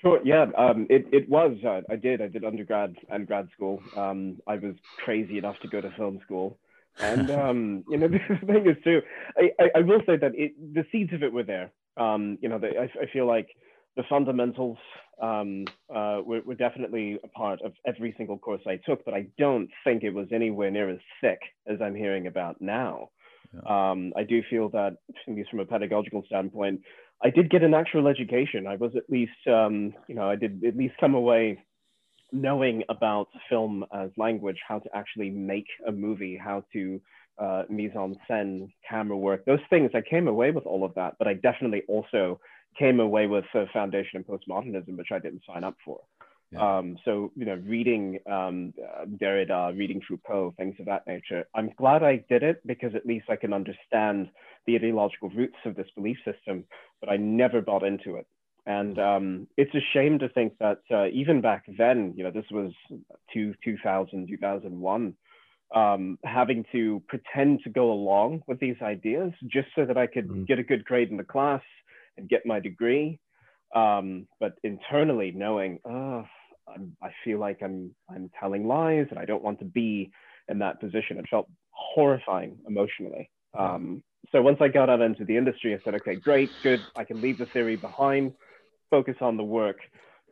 C: Sure. Yeah. Um, it it was. Uh, I did. I did undergrad and grad school. Um, I was crazy enough to go to film school, and [laughs] um, you know [laughs] the thing is too. I, I, I will say that it, the seeds of it were there. Um, you know, the, I, I feel like the fundamentals um, uh, were, were definitely a part of every single course I took, but I don't think it was anywhere near as thick as I'm hearing about now. Yeah. Um, I do feel that, at least from a pedagogical standpoint, I did get an actual education. I was at least, um, you know, I did at least come away knowing about film as language, how to actually make a movie, how to uh, mise en scène, camera work, those things. I came away with all of that, but I definitely also came away with a foundation in postmodernism, which I didn't sign up for. Yeah. Um, so, you know, reading um, uh, Derrida, reading Foucault, things of that nature. I'm glad I did it because at least I can understand the ideological roots of this belief system, but I never bought into it. And um, it's a shame to think that uh, even back then, you know, this was two, 2000, 2001, um, having to pretend to go along with these ideas just so that I could mm. get a good grade in the class and get my degree. Um, but internally knowing, oh, I'm, I feel like I'm I'm telling lies and I don't want to be in that position. It felt horrifying emotionally. Um, so once I got out into the industry, I said, okay, great, good. I can leave the theory behind, focus on the work.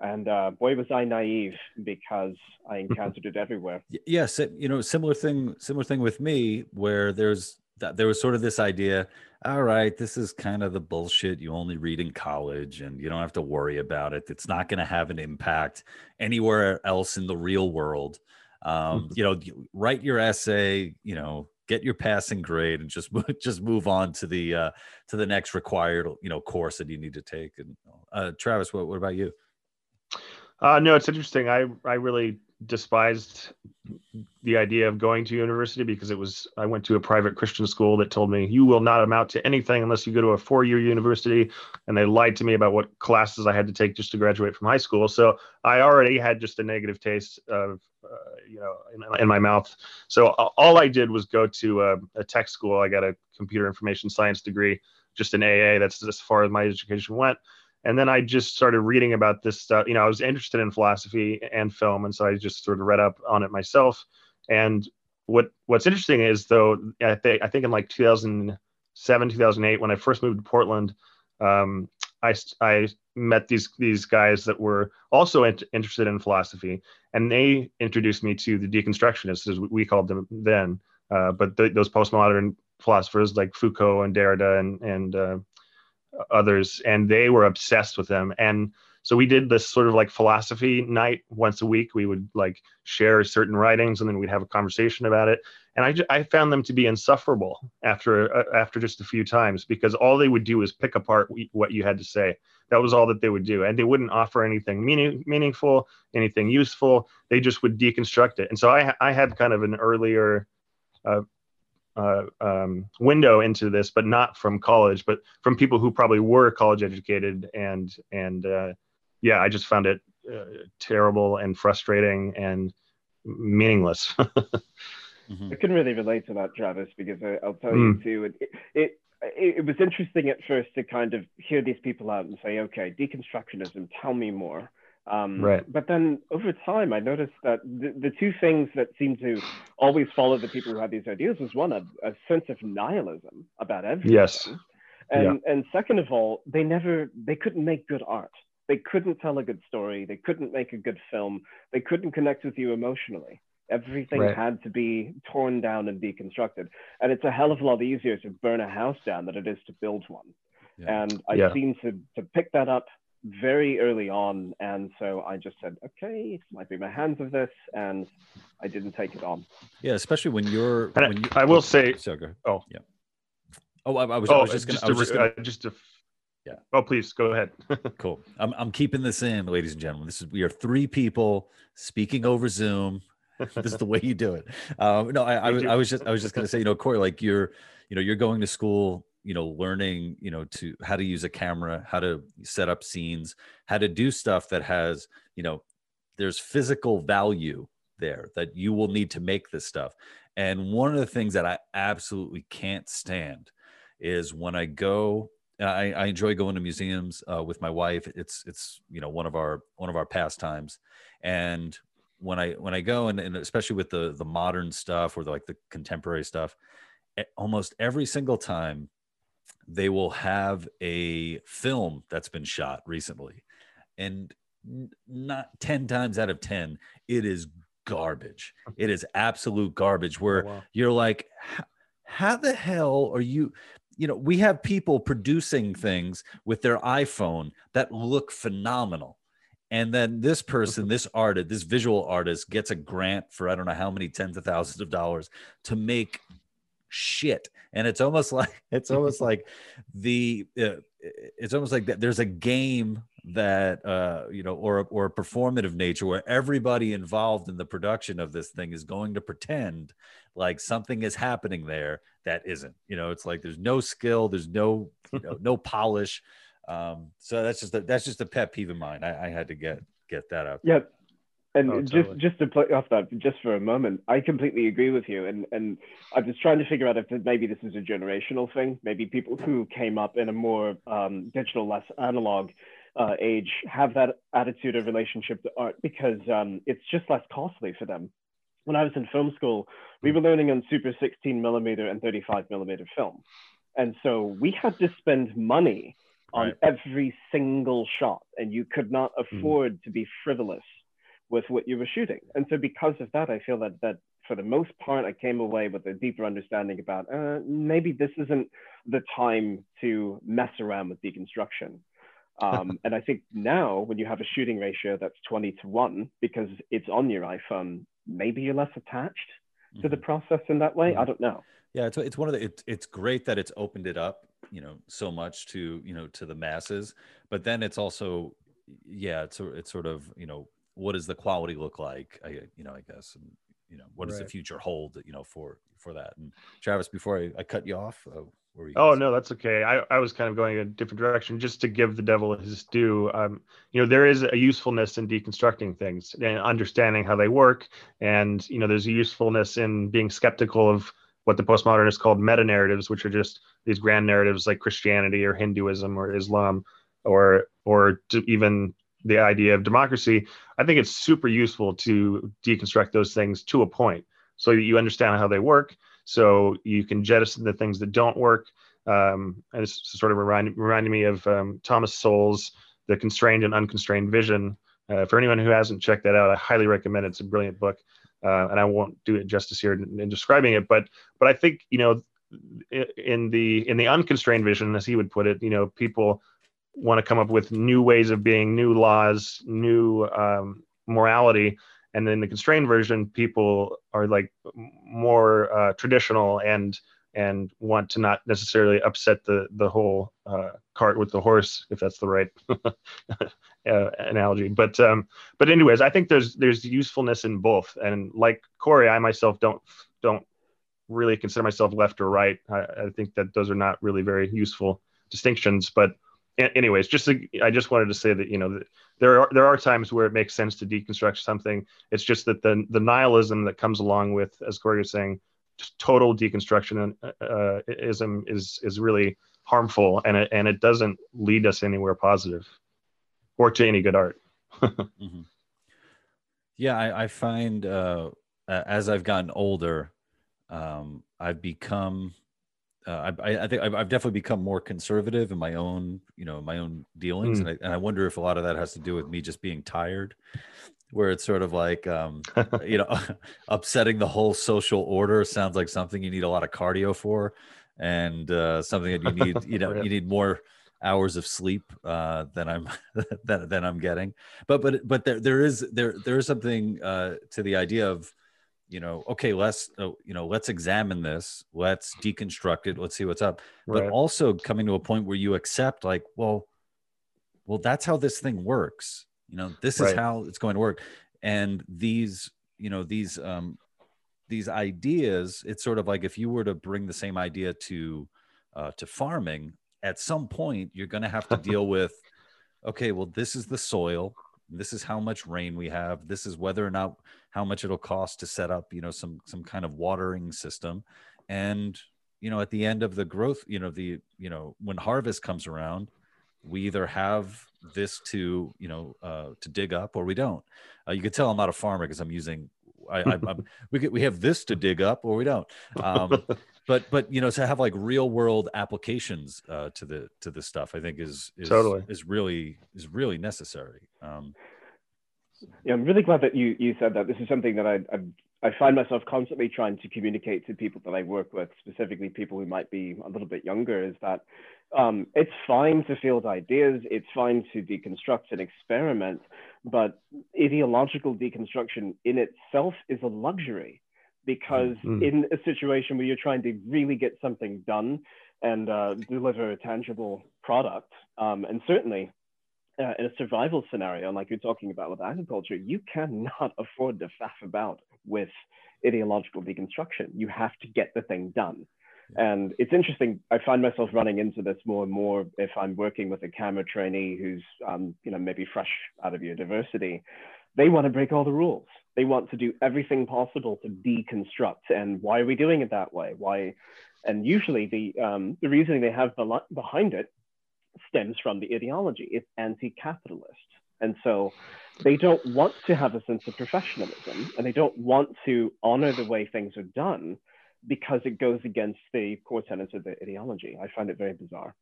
C: And uh, boy, was I naive because I [laughs] encountered it everywhere.
A: Yes, you know, similar thing, similar thing with me, where there's that there was sort of this idea all right this is kind of the bullshit you only read in college and you don't have to worry about it it's not going to have an impact anywhere else in the real world um, you know write your essay you know get your passing grade and just [laughs] just move on to the uh, to the next required you know course that you need to take. And uh, travis what, what about you?
B: Uh, no it's interesting. I i really despised the idea of going to university because it was I went to a private Christian school that told me you will not amount to anything unless you go to a four-year university. And they lied to me about what classes I had to take just to graduate from high school. So I already had just a negative taste of you know in, in, my mouth so all I did was go to a, a tech school I got a computer information science degree just an AA that's as far as my education went and then I just started reading about this stuff. You know, I was interested in philosophy and film, and so I just sort of read up on it myself. And what what's interesting is though, I think I think in like 2007, 2008, when I first moved to Portland, um, I I met these these guys that were also in, interested in philosophy, and they introduced me to the deconstructionists, as we called them then. Uh, but the, those postmodern philosophers like Foucault and Derrida and and uh, others, and they were obsessed with them. And so we did this sort of like philosophy night once a week. We would like share certain writings, and then we'd have a conversation about it. And I, I found them to be insufferable after uh, after just a few times because all they would do is pick apart what you had to say. That was all that they would do, and they wouldn't offer anything meaning, meaningful, anything useful. They just would deconstruct it. And so I I had kind of an earlier uh, uh, um, window into this, but not from college, but from people who probably were college educated and and uh, yeah, I just found it uh, terrible and frustrating and meaningless. [laughs]
C: mm-hmm. I can really relate to that, Travis, because I, will tell mm. you too. It, it, it it was interesting at first to kind of hear these people out and say, okay, deconstructionism, tell me more. Um, right. But then over time, I noticed that the, the two things that seemed to always follow the people who had these ideas was one, a, a sense of nihilism about everything.
B: Yes.
C: And, yeah. and second of all, they never, they couldn't make good art they couldn't tell a good story. They couldn't make a good film. They couldn't connect with you emotionally. Everything right. had to be torn down and deconstructed. And it's a hell of a lot easier to burn a house down than it is to build one. Yeah. And I yeah. seem to, to pick that up very early on. And so I just said, okay, it might be my hands of this. And I didn't take it on.
A: Yeah, especially when you're. When
B: you, I will say.
A: So go.
B: Oh,
A: yeah. Oh, I, I was, oh, I was just going
B: to. Uh, just to yeah. Oh, please go ahead. [laughs]
A: cool. I'm, I'm keeping this in, ladies and gentlemen. This is we are three people speaking over Zoom. [laughs] this is the way you do it. Um, no, I, I, I was just I was just gonna say, you know, Corey, like you're, you know, you're going to school, you know, learning, you know, to how to use a camera, how to set up scenes, how to do stuff that has, you know, there's physical value there that you will need to make this stuff. And one of the things that I absolutely can't stand is when I go I, I enjoy going to museums uh, with my wife. It's it's you know one of our one of our pastimes, and when I when I go and, and especially with the the modern stuff or the, like the contemporary stuff, almost every single time they will have a film that's been shot recently, and not 10 times out of 10 it is garbage [laughs] it is absolute garbage where oh, wow. you're like how the hell are you you know, we have people producing things with their iPhone that look phenomenal. And then this person, this artist, this visual artist gets a grant for I don't know how many tens of thousands of dollars to make shit. And it's almost [laughs] like it's almost like the uh, it's almost like that there's a game that uh you know or or a performative nature where everybody involved in the production of this thing is going to pretend like something is happening there that isn't you know it's like there's no skill there's no you know, no [laughs] polish. Um so that's just a, that's just a pet peeve of mine. I, I had to get get that out
C: yeah and oh, just totally. just to play off that just for a moment i completely agree with you. And and i was trying to figure out if maybe this is a generational thing. Maybe people who came up in a more um, digital less analog uh, age have that attitude of relationship to art because um, it's just less costly for them when I was in film school, we were learning on super 16 millimeter and 35 millimeter film. And so we had to spend money on right. every single shot, and you could not mm-hmm. afford mm. to be frivolous with what you were shooting. And so, because of that, I feel that that for the most part, I came away with a deeper understanding about uh, maybe this isn't the time to mess around with deconstruction. Um, [laughs] and I think now, when you have a shooting ratio that's 20 to 1, because it's on your iPhone, maybe you're less attached mm-hmm. to the mm-hmm. process in that way. Mm-hmm. I don't know.
A: Yeah, it's, it's one of the, it, it's great that it's opened it up, you know, so much to, you know, to the masses, but then it's also, yeah, it's, it's sort of, you know, what does the quality look like? I, you know, I guess, and, you know, what does right. the future hold, you know, for, for that. And Travis, before I, I cut you off, uh,
B: oh no that's okay. I, I was kind of going a different direction just to give the devil his due. Um, you know there is a usefulness in deconstructing things and understanding how they work. And you know there's a usefulness in being skeptical of what the postmodernists called meta narratives which are just these grand narratives like christianity or hinduism or islam or or even the idea of democracy. I think it's super useful to deconstruct those things to a point so that you understand how they work so you can jettison the things that don't work. Um, and it's sort of remind, reminding me of um, Thomas Sowell's The Constrained and Unconstrained Vision. Uh, for anyone who hasn't checked that out, I highly recommend it. It's a brilliant book. Uh, and I won't do it justice here in, in, describing it, but but I think you know in the in the unconstrained vision, as he would put it, you know, people want to come up with new ways of being, new laws, new um, morality, and then the constrained version, people are like more uh, traditional and and want to not necessarily upset the the whole uh, cart with the horse, if that's the right [laughs] uh, analogy. But um, but anyways, I think there's there's usefulness in both. And like Corey, I myself don't don't really consider myself left or right. I, I think that those are not really very useful distinctions. But anyways, just to, I just wanted to say that you know there are there are times where it makes sense to deconstruct something. It's just that the the nihilism that comes along with, as Corey was saying, total deconstruction uh, ism is is really harmful, and it and it doesn't lead us anywhere positive, or to any good art. [laughs] mm-hmm.
A: Yeah, I, I find uh, as I've gotten older, um, I've become uh, I, I, think I've, I've, definitely become more conservative in my own, you know, my own dealings, mm. and, I, and I wonder if a lot of that has to do with me just being tired, where it's sort of like, um, [laughs] you know, [laughs] upsetting the whole social order sounds like something you need a lot of cardio for, and uh, something that you need, you [laughs] know, you need more hours of sleep uh, than I'm than, than I'm getting. But but but there there is there there is something uh, to the idea of you know, okay, let's uh, you know, let's examine this, let's deconstruct it, let's see what's up. Right. But also coming to a point where you accept, like, well, well, that's how this thing works. You know, this right. is how it's going to work. And these, you know, these um these ideas, it's sort of like if you were to bring the same idea to uh, to farming, at some point you're going to have to [laughs] deal with, okay, well, this is the soil, this is how much rain we have, this is whether or not how much it'll cost to set up you know some some kind of watering system. And you know at the end of the growth you know the you know when harvest comes around we either have this to you know uh, to dig up or we don't. Uh, you can tell i'm not a farmer because i'm using I, I, we we have this to dig up or we don't. Um, [laughs] but but you know to have like real world applications uh, to the to the stuff i think is is
B: totally
A: is really is really necessary um,
C: yeah, I'm really glad that you you said that. This is something that I, I, I find myself constantly trying to communicate to people that I work with, specifically people who might be a little bit younger. Is that um, it's fine to field ideas, it's fine to deconstruct and experiment, but ideological deconstruction in itself is a luxury because mm-hmm. in a situation where you're trying to really get something done and uh, deliver a tangible product, um, and certainly uh, in a survival scenario, like you're talking about with agriculture, you cannot afford to faff about with ideological deconstruction. You have to get the thing done. And it's interesting. I find myself running into this more and more if I'm working with a camera trainee who's, um, you know, maybe fresh out of university. They want to break all the rules. They want to do everything possible to deconstruct. And why are we doing it that way? Why? And usually the um, the reasoning they have behind it stems from the ideology. It's anti-capitalist. And so they don't want to have a sense of professionalism and they don't want to honor the way things are done because it goes against the core tenets of the ideology. I find it very bizarre.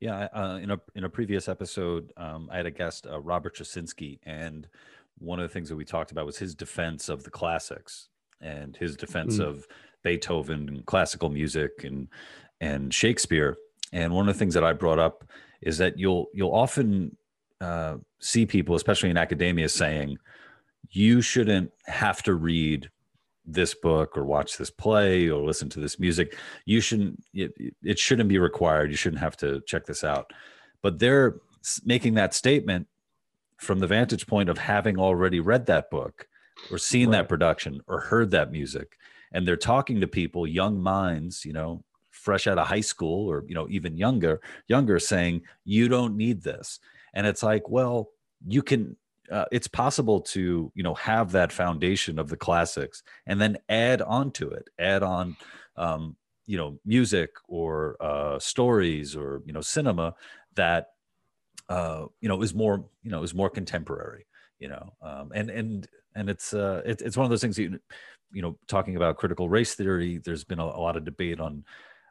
A: Yeah, uh, in a in a previous episode, um, I had a guest, uh, Robert Jasinski, and one of the things that we talked about was his defense of the classics and his defense mm. of Beethoven and classical music and and Shakespeare. And one of the things that I brought up is that you'll you'll often uh, see people, especially in academia, saying you shouldn't have to read this book or watch this play or listen to this music. You shouldn't. It, it shouldn't be required. You shouldn't have to check this out. But they're making that statement from the vantage point of having already read that book or seen right. that production or heard that music and they're talking to people young minds you know fresh out of high school or you know even younger younger saying you don't need this and it's like well you can uh, it's possible to you know have that foundation of the classics and then add on to it add on um, you know music or uh, stories or you know cinema that uh, you know is more you know is more contemporary you know um, and and and it's uh it, it's one of those things you you know talking about critical race theory there's been a, a lot of debate on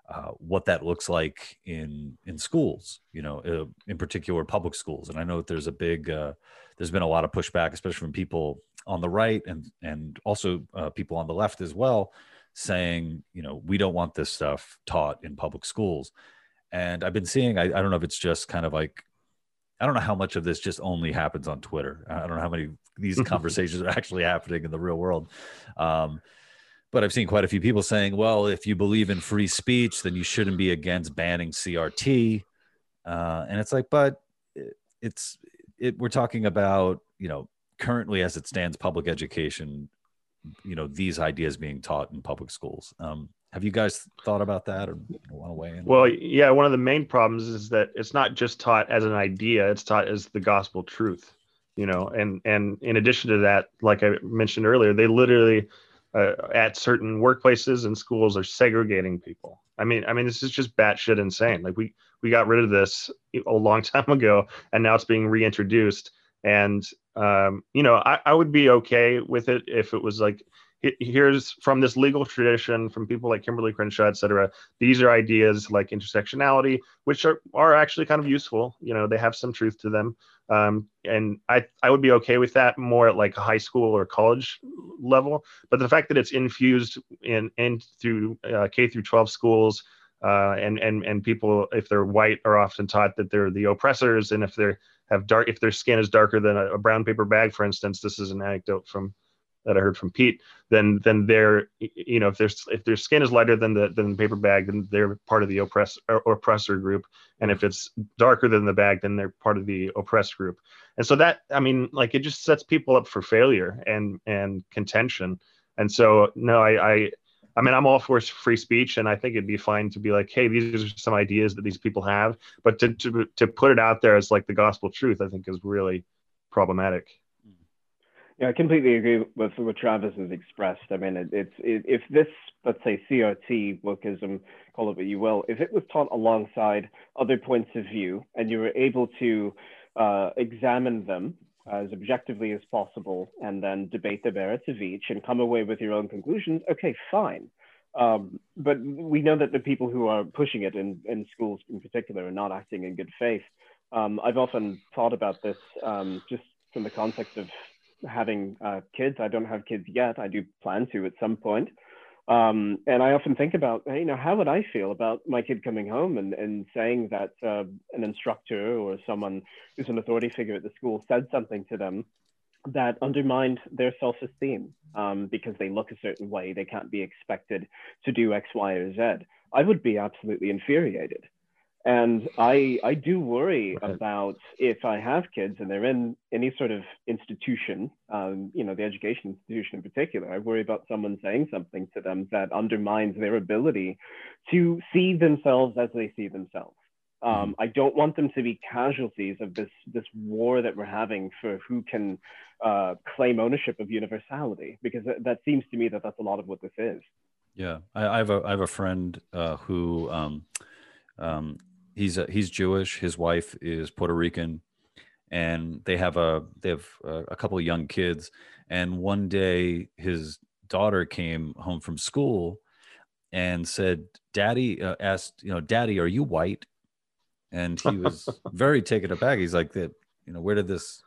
A: uh, what that looks like in in schools, you know, uh, in particular public schools. And I know that there's a big, uh, there's been a lot of pushback, especially from people on the right and and also uh, people on the left as well, saying, you know, we don't want this stuff taught in public schools. And I've been seeing, I, I don't know if it's just kind of like, I don't know how much of this just only happens on Twitter. I don't know how many these [laughs] conversations are actually happening in the real world. Um, but I've seen quite a few people saying, well, if you believe in free speech, then you shouldn't be against banning CRT. Uh, and it's like, but it's, it, we're talking about, you know, currently as it stands, public education you know these ideas being taught in public schools um, have you guys thought about that or want to weigh in?
B: Well yeah one of the main problems is that it's not just taught as an idea it's taught as the gospel truth you know and and in addition to that like i mentioned earlier they literally uh, at certain workplaces and schools are segregating people. I mean i mean this is just batshit insane. Like we we got rid of this a long [laughs] time ago and now it's being reintroduced. And um, you know, I, I would be okay with it if it was like, here's from this legal tradition from people like Kimberlé Crenshaw, et cetera. These are ideas like intersectionality, which are, are actually kind of useful. You know, they have some truth to them. Um, and I, I would be okay with that more at like a high school or college level. But the fact that it's infused in, in through uh, K through 12 schools, uh, and and and people, if they're white, are often taught that they're the oppressors, and if they're have dark if their skin is darker than a, a, brown paper bag for instance this is an anecdote from that i heard from pete then then they're you know if there's if their skin is lighter than the than the paper bag then they're part of the oppress or oppressor group. And if it's darker than the bag then they're part of the oppressed group. And so that i mean like it just sets people up for failure and and contention. And so no i i I mean, I'm all for free speech, and I think it'd be fine to be like, "Hey, these are some ideas that these people have," but to to to put it out there as like the gospel truth, I think is really problematic.
C: Yeah, I completely agree with what Travis has expressed. I mean, it, it's it, if this, let's say, CRT wokeism, call it what you will, if it was taught alongside other points of view, and you were able to uh, examine them as objectively as possible and then debate the merits of each and come away with your own conclusions, okay, fine. Um, but we know that the people who are pushing it in, in schools in particular are not acting in good faith. Um, I've often thought about this um, just from the context of having uh, kids. I don't have kids yet. I do plan to at some point. Um, and I often think about, you know, how would I feel about my kid coming home and, and saying that uh, an instructor or someone who's an authority figure at the school said something to them that undermined their self-esteem um, because they look a certain way, they can't be expected to do X, Y, or Z. I would be absolutely infuriated. And I, I do worry right. about if I have kids and they're in any sort of institution, um, you know, the education institution in particular, I worry about someone saying something to them that undermines their ability to see themselves as they see themselves. Um, mm-hmm. I don't want them to be casualties of this this war that we're having for who can uh, claim ownership of universality, because that, that, seems to me that that's a lot of what this is.
A: Yeah, I, I have a I have a friend uh, who um, um, he's a, he's Jewish. His wife is Puerto Rican, and they have a they have a, a couple of young kids. And one day, his daughter came home from school and said, "Daddy uh, asked, you know, Daddy, are you white?" And he was [laughs] very taken aback. He's like, "That, you know, where did this,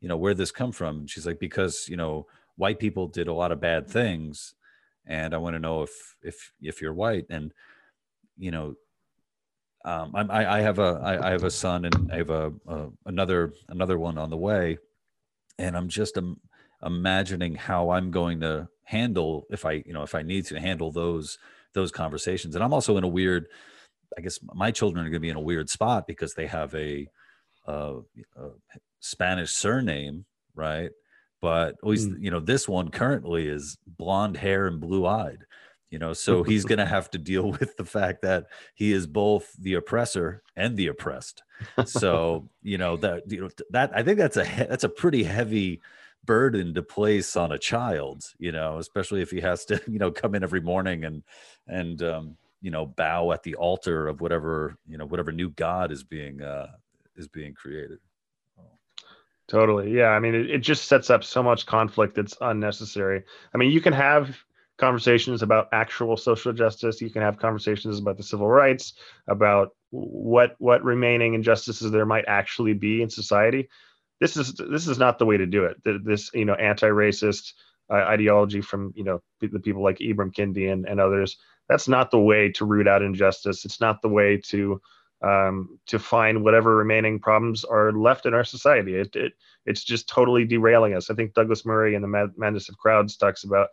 A: you know, where did this come from?" And she's like, "Because you know, white people did a lot of bad things, and I want to know if if if you're white." And you know, um, I, I have a I, I have a son and I have a, a, another another one on the way, and I'm just um, imagining how I'm going to handle if I you know if I need to handle those those conversations. And I'm also in a weird, I guess my children are going to be in a weird spot because they have a, a, a Spanish surname, right? But always, mm. you know, this one currently is blonde hair and blue eyed you know so he's going to have to deal [laughs] with the fact that he is both the oppressor and the oppressed so [laughs] you know that you know that i think that's a that's a pretty heavy burden to place on a child you know especially if he has to [laughs] you know come in every morning and and um you know bow at the altar of whatever you know whatever new god is being uh is being created
B: Totally. Yeah. I mean, it, it, just sets up so much conflict that's unnecessary. I mean, you can have conversations about actual social justice. You can have conversations about the civil rights, about what what remaining injustices there might actually be in society. This is this is not the way to do it. This you know anti-racist, uh, ideology from you know the people like Ibram Kendi and, and others. That's not the way to root out injustice. It's not the way to um, to find whatever remaining problems are left in our society. It, it it's just totally derailing us. I think Douglas Murray in the Madness of Crowds talks about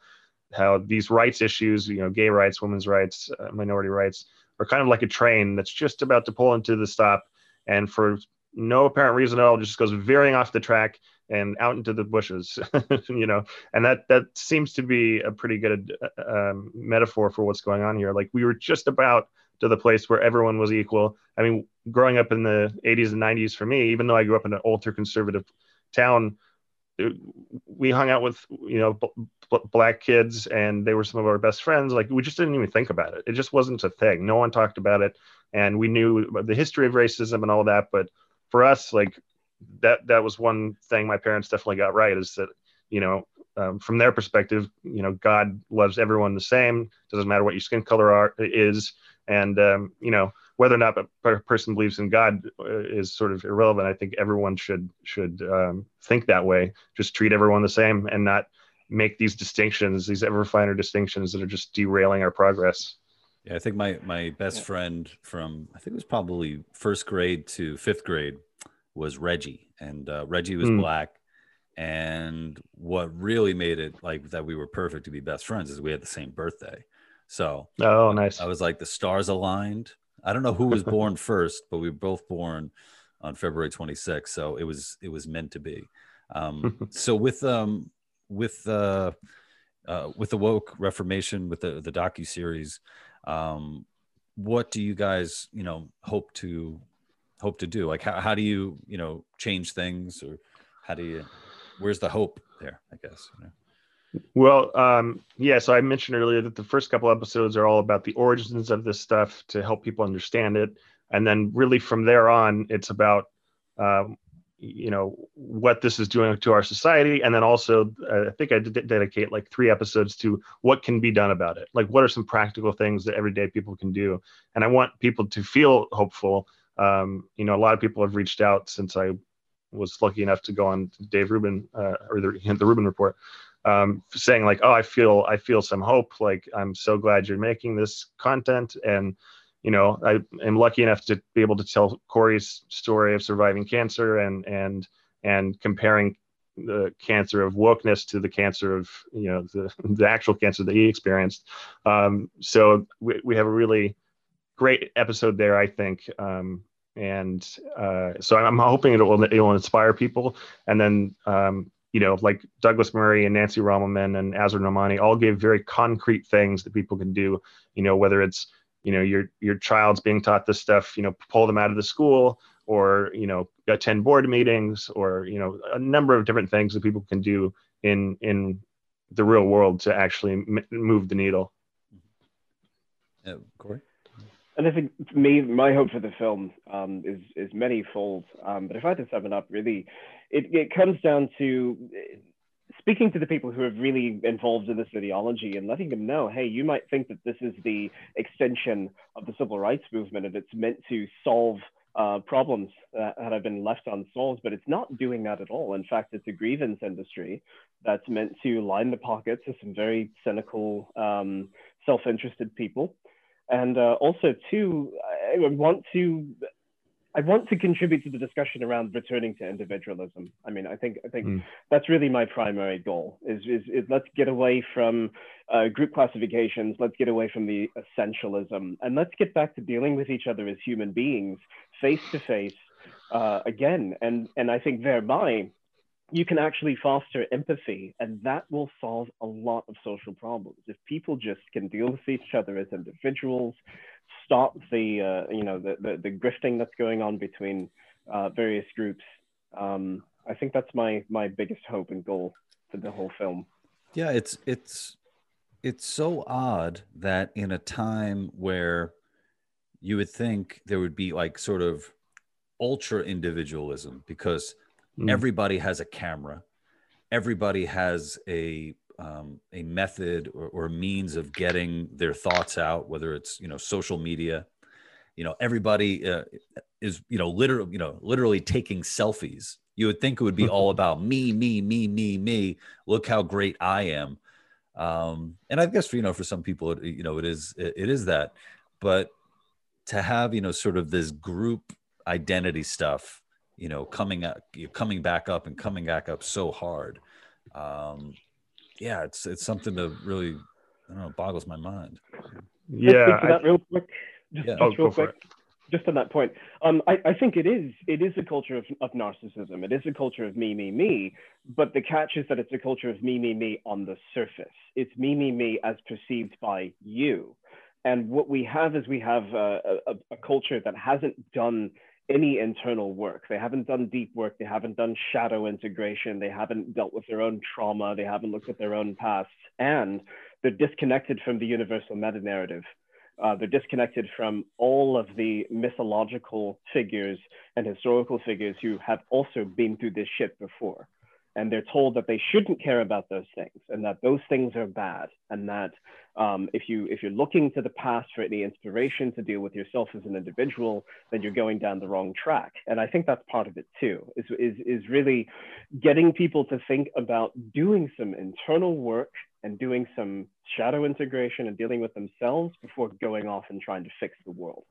B: how these rights issues, you know, gay rights, women's rights, uh, minority rights, are kind of like a train that's just about to pull into the stop, and for no apparent reason at all, just goes veering off the track and out into the bushes, [laughs] you know, and that that seems to be a pretty good uh, um, metaphor for what's going on here. Like we were just about to the place where everyone was equal. I mean, growing up in the 80s and 90s for me, even though I grew up in an ultra conservative town, we hung out with you know black kids, and they were some of our best friends. Like we just didn't even think about it. It just wasn't a thing. No one talked about it, and we knew the history of racism and all that, but for us, like that that was one thing my parents definitely got right is that you know um, from their perspective, you know God loves everyone the same. Doesn't matter what your skin color are, is, and um, you know whether or not a person believes in God uh, is sort of irrelevant. I think everyone should should um, think that way. Just treat everyone the same and not make these distinctions, these ever finer distinctions that are just derailing our progress.
A: Yeah, I think my my best friend from I think it was probably first grade to fifth grade was Reggie, and uh, Reggie was mm. black. And what really made it like that we were perfect to be best friends is we had the same birthday. So
B: oh, nice.
A: I was like the stars aligned. I don't know who was born [laughs] first, but we were both born on February 26th. So it was it was meant to be. Um, [laughs] so with um with uh, uh with the woke reformation with the the docu series, um, what do you guys you know hope to hope to do? Like, how, how do you, you know, change things or how do you, where's the hope there, I guess? You know?
B: Well, um, yeah. So I mentioned earlier that the first couple episodes are all about the origins of this stuff to help people understand it, and then really from there on, it's about um, you know what this is doing to our society, and then also uh, I think I did dedicate like three episodes to what can be done about it. Like what are some practical things that everyday people can do, and I want people to feel hopeful um, you know, a lot of people have reached out since I was lucky enough to go on Dave Rubin uh, or the, [laughs] the Rubin report, um, saying like, "Oh, I feel I feel some hope. Like I'm so glad you're making this content." And you know, I am lucky enough to be able to tell Corey's story of surviving cancer and and and comparing the cancer of wokeness to the cancer of you know the [laughs] the actual cancer that he experienced. Um, so we we have a really great episode there, I think. Um, and uh, so I'm hoping it will it will inspire people. And then um, you know, like Douglas Murray and Nancy Rommelmann and Asra Nomani all gave very concrete things that people can do. You know, whether it's you know your your child's being taught this stuff, you know, pull them out of the school, or you know, attend board meetings, or you know, a number of different things that people can do in in the real world to actually m- move the needle.
A: Yeah, Corey.
C: And I think me, my hope for the film um, is is manyfold. Um, but if I had to sum it up, really, it, it comes down to speaking to the people who are really involved in this ideology and letting them know, hey, you might think that this is the extension of the civil rights movement and it's meant to solve uh, problems that, that have been left unsolved, but it's not doing that at all. In fact, it's a grievance industry that's meant to line the pockets of some very cynical, um, self-interested people and uh, also too, I want to I want to contribute to the discussion around returning to individualism. I mean, I think I think mm. that's really my primary goal. Is, is, is let's get away from uh, group classifications. Let's get away from the essentialism, and let's get back to dealing with each other as human beings, face to face, uh, again. And and I think thereby you can actually foster empathy and that will solve a lot of social problems. If people just can deal with each other as individuals stop the uh, you know the, the, the grifting that's going on between uh, various groups um, i think that's my my biggest hope and goal for the whole film.
A: Yeah it's it's it's so odd that in a time where you would think there would be like sort of ultra individualism because Mm. Everybody has a camera. Everybody has a um, a method or, or means of getting their thoughts out, whether it's you know social media. You know, everybody uh, is you know literally you know literally taking selfies. You would think it would be [laughs] all about me, me, me, me, me. Look how great I am. Um, and I guess for you know, for some people, it, you know, it is it, it is that. But to have you know, sort of this group identity stuff, you know, coming up, coming back up and coming back up so hard. Um, yeah, it's it's something to really, I don't know, boggles my mind.
B: Yeah,
C: that real quick. Just,
B: yeah.
C: just
B: oh,
C: real quick. Just on that point, um, I, I think it is it is a culture of, of narcissism. It is a culture of me, me, me. But the catch is that it's a culture of me, me, me on the surface. It's me, me, me as perceived by you. And what we have is we have a, a, a culture that hasn't done any internal work. They haven't done deep work. They haven't done shadow integration. They haven't dealt with their own trauma. They haven't looked at their own past. And they're disconnected from the universal meta narrative. Uh, they're disconnected from all of the mythological figures and historical figures who have also been through this shit before and they're told that they shouldn't care about those things and that those things are bad and that um, if you if you're looking to the past for any inspiration to deal with yourself as an individual then you're going down the wrong track. And i think that's part of it too is is, is really getting people to think about doing some internal work and doing some shadow integration and dealing with themselves before going off and trying to fix the world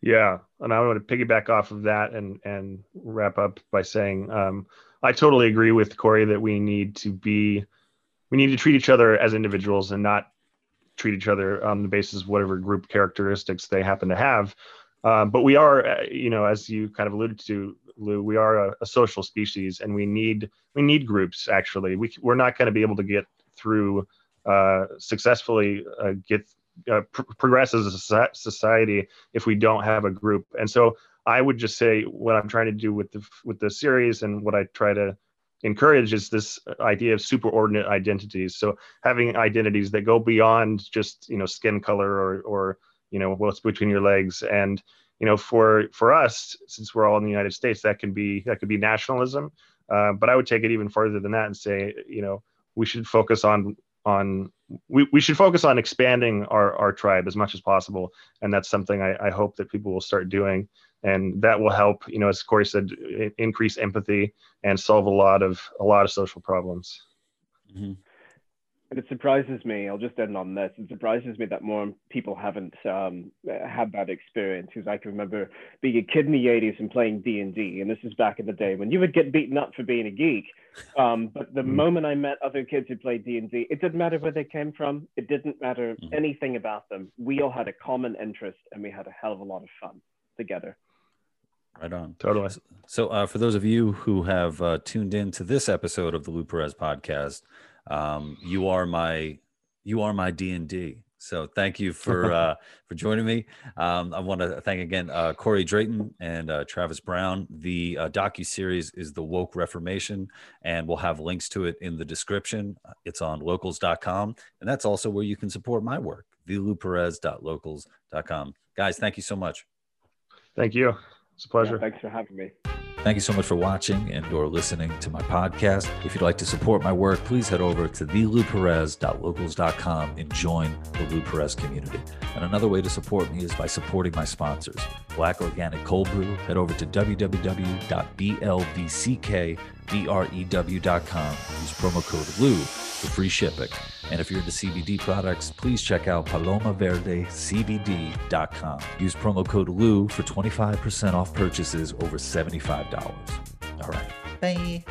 B: yeah, and I want to piggyback off of that and and wrap up by saying um, I totally agree with Corey that we need to be we need to treat each other as individuals and not treat each other on the basis of whatever group characteristics they happen to have. Um, but we are, uh, you know, as you kind of alluded to, Lou, we are a, a social species, and we need we need groups. Actually, we we're not going to be able to get through uh, successfully uh, get uh, pr- progress as a society if we don't have a group. And so I would just say what I'm trying to do with the with the series and what I try to encourage is this idea of superordinate identities. So having identities that go beyond just you know skin color or or you know what's between your legs and you know for for us since we're all in the United States that can be that could be nationalism. Uh, but I would take it even further than that and say you know we should focus on on we, we should focus on expanding our, our tribe as much as possible. And that's something I, I hope that people will start doing. And that will help you know as corey said increase empathy and solve a lot of a lot of social problems.
C: Mm-hmm. And it surprises me. I'll just end on this. It surprises me that more people haven't um, had that experience. Because I can remember being a kid in the '80s and playing D and D, and this is back in the day when you would get beaten up for being a geek. Um, but the mm. moment I met other kids who played D and D, it didn't matter where they came from. It didn't matter mm. anything about them. We all had a common interest, and we had a hell of a lot of fun together.
A: Right on.
B: Totally.
A: So, uh, for those of you who have uh, tuned in to this episode of the Lou Perez podcast, um, you are my you are my D and D. So thank you for [laughs] uh, for joining me. Um, I want to thank again uh, Corey Drayton and uh, Travis Brown. The uh, docu series is the Woke Reformation, and we'll have links to it in the description. It's on locals.com, and that's also where you can support my work. TheLouPerez.locals.com. Guys, thank you so much.
B: Thank you. It's a pleasure.
C: Yeah, thanks for having me.
A: Thank you so much for watching and or listening to my podcast. If you'd like to support my work, please head over to thelouperez.locals.com and join the Lou Perez community. And another way to support me is by supporting my sponsors. Black Organic Cold Brew, head over to www.blvckbrew.com. Use promo code LOU for free shipping. And if you're into CBD products, please check out palomaverdecbd.com. Use promo code LOU for 25% off purchases over $75. All right. Bye.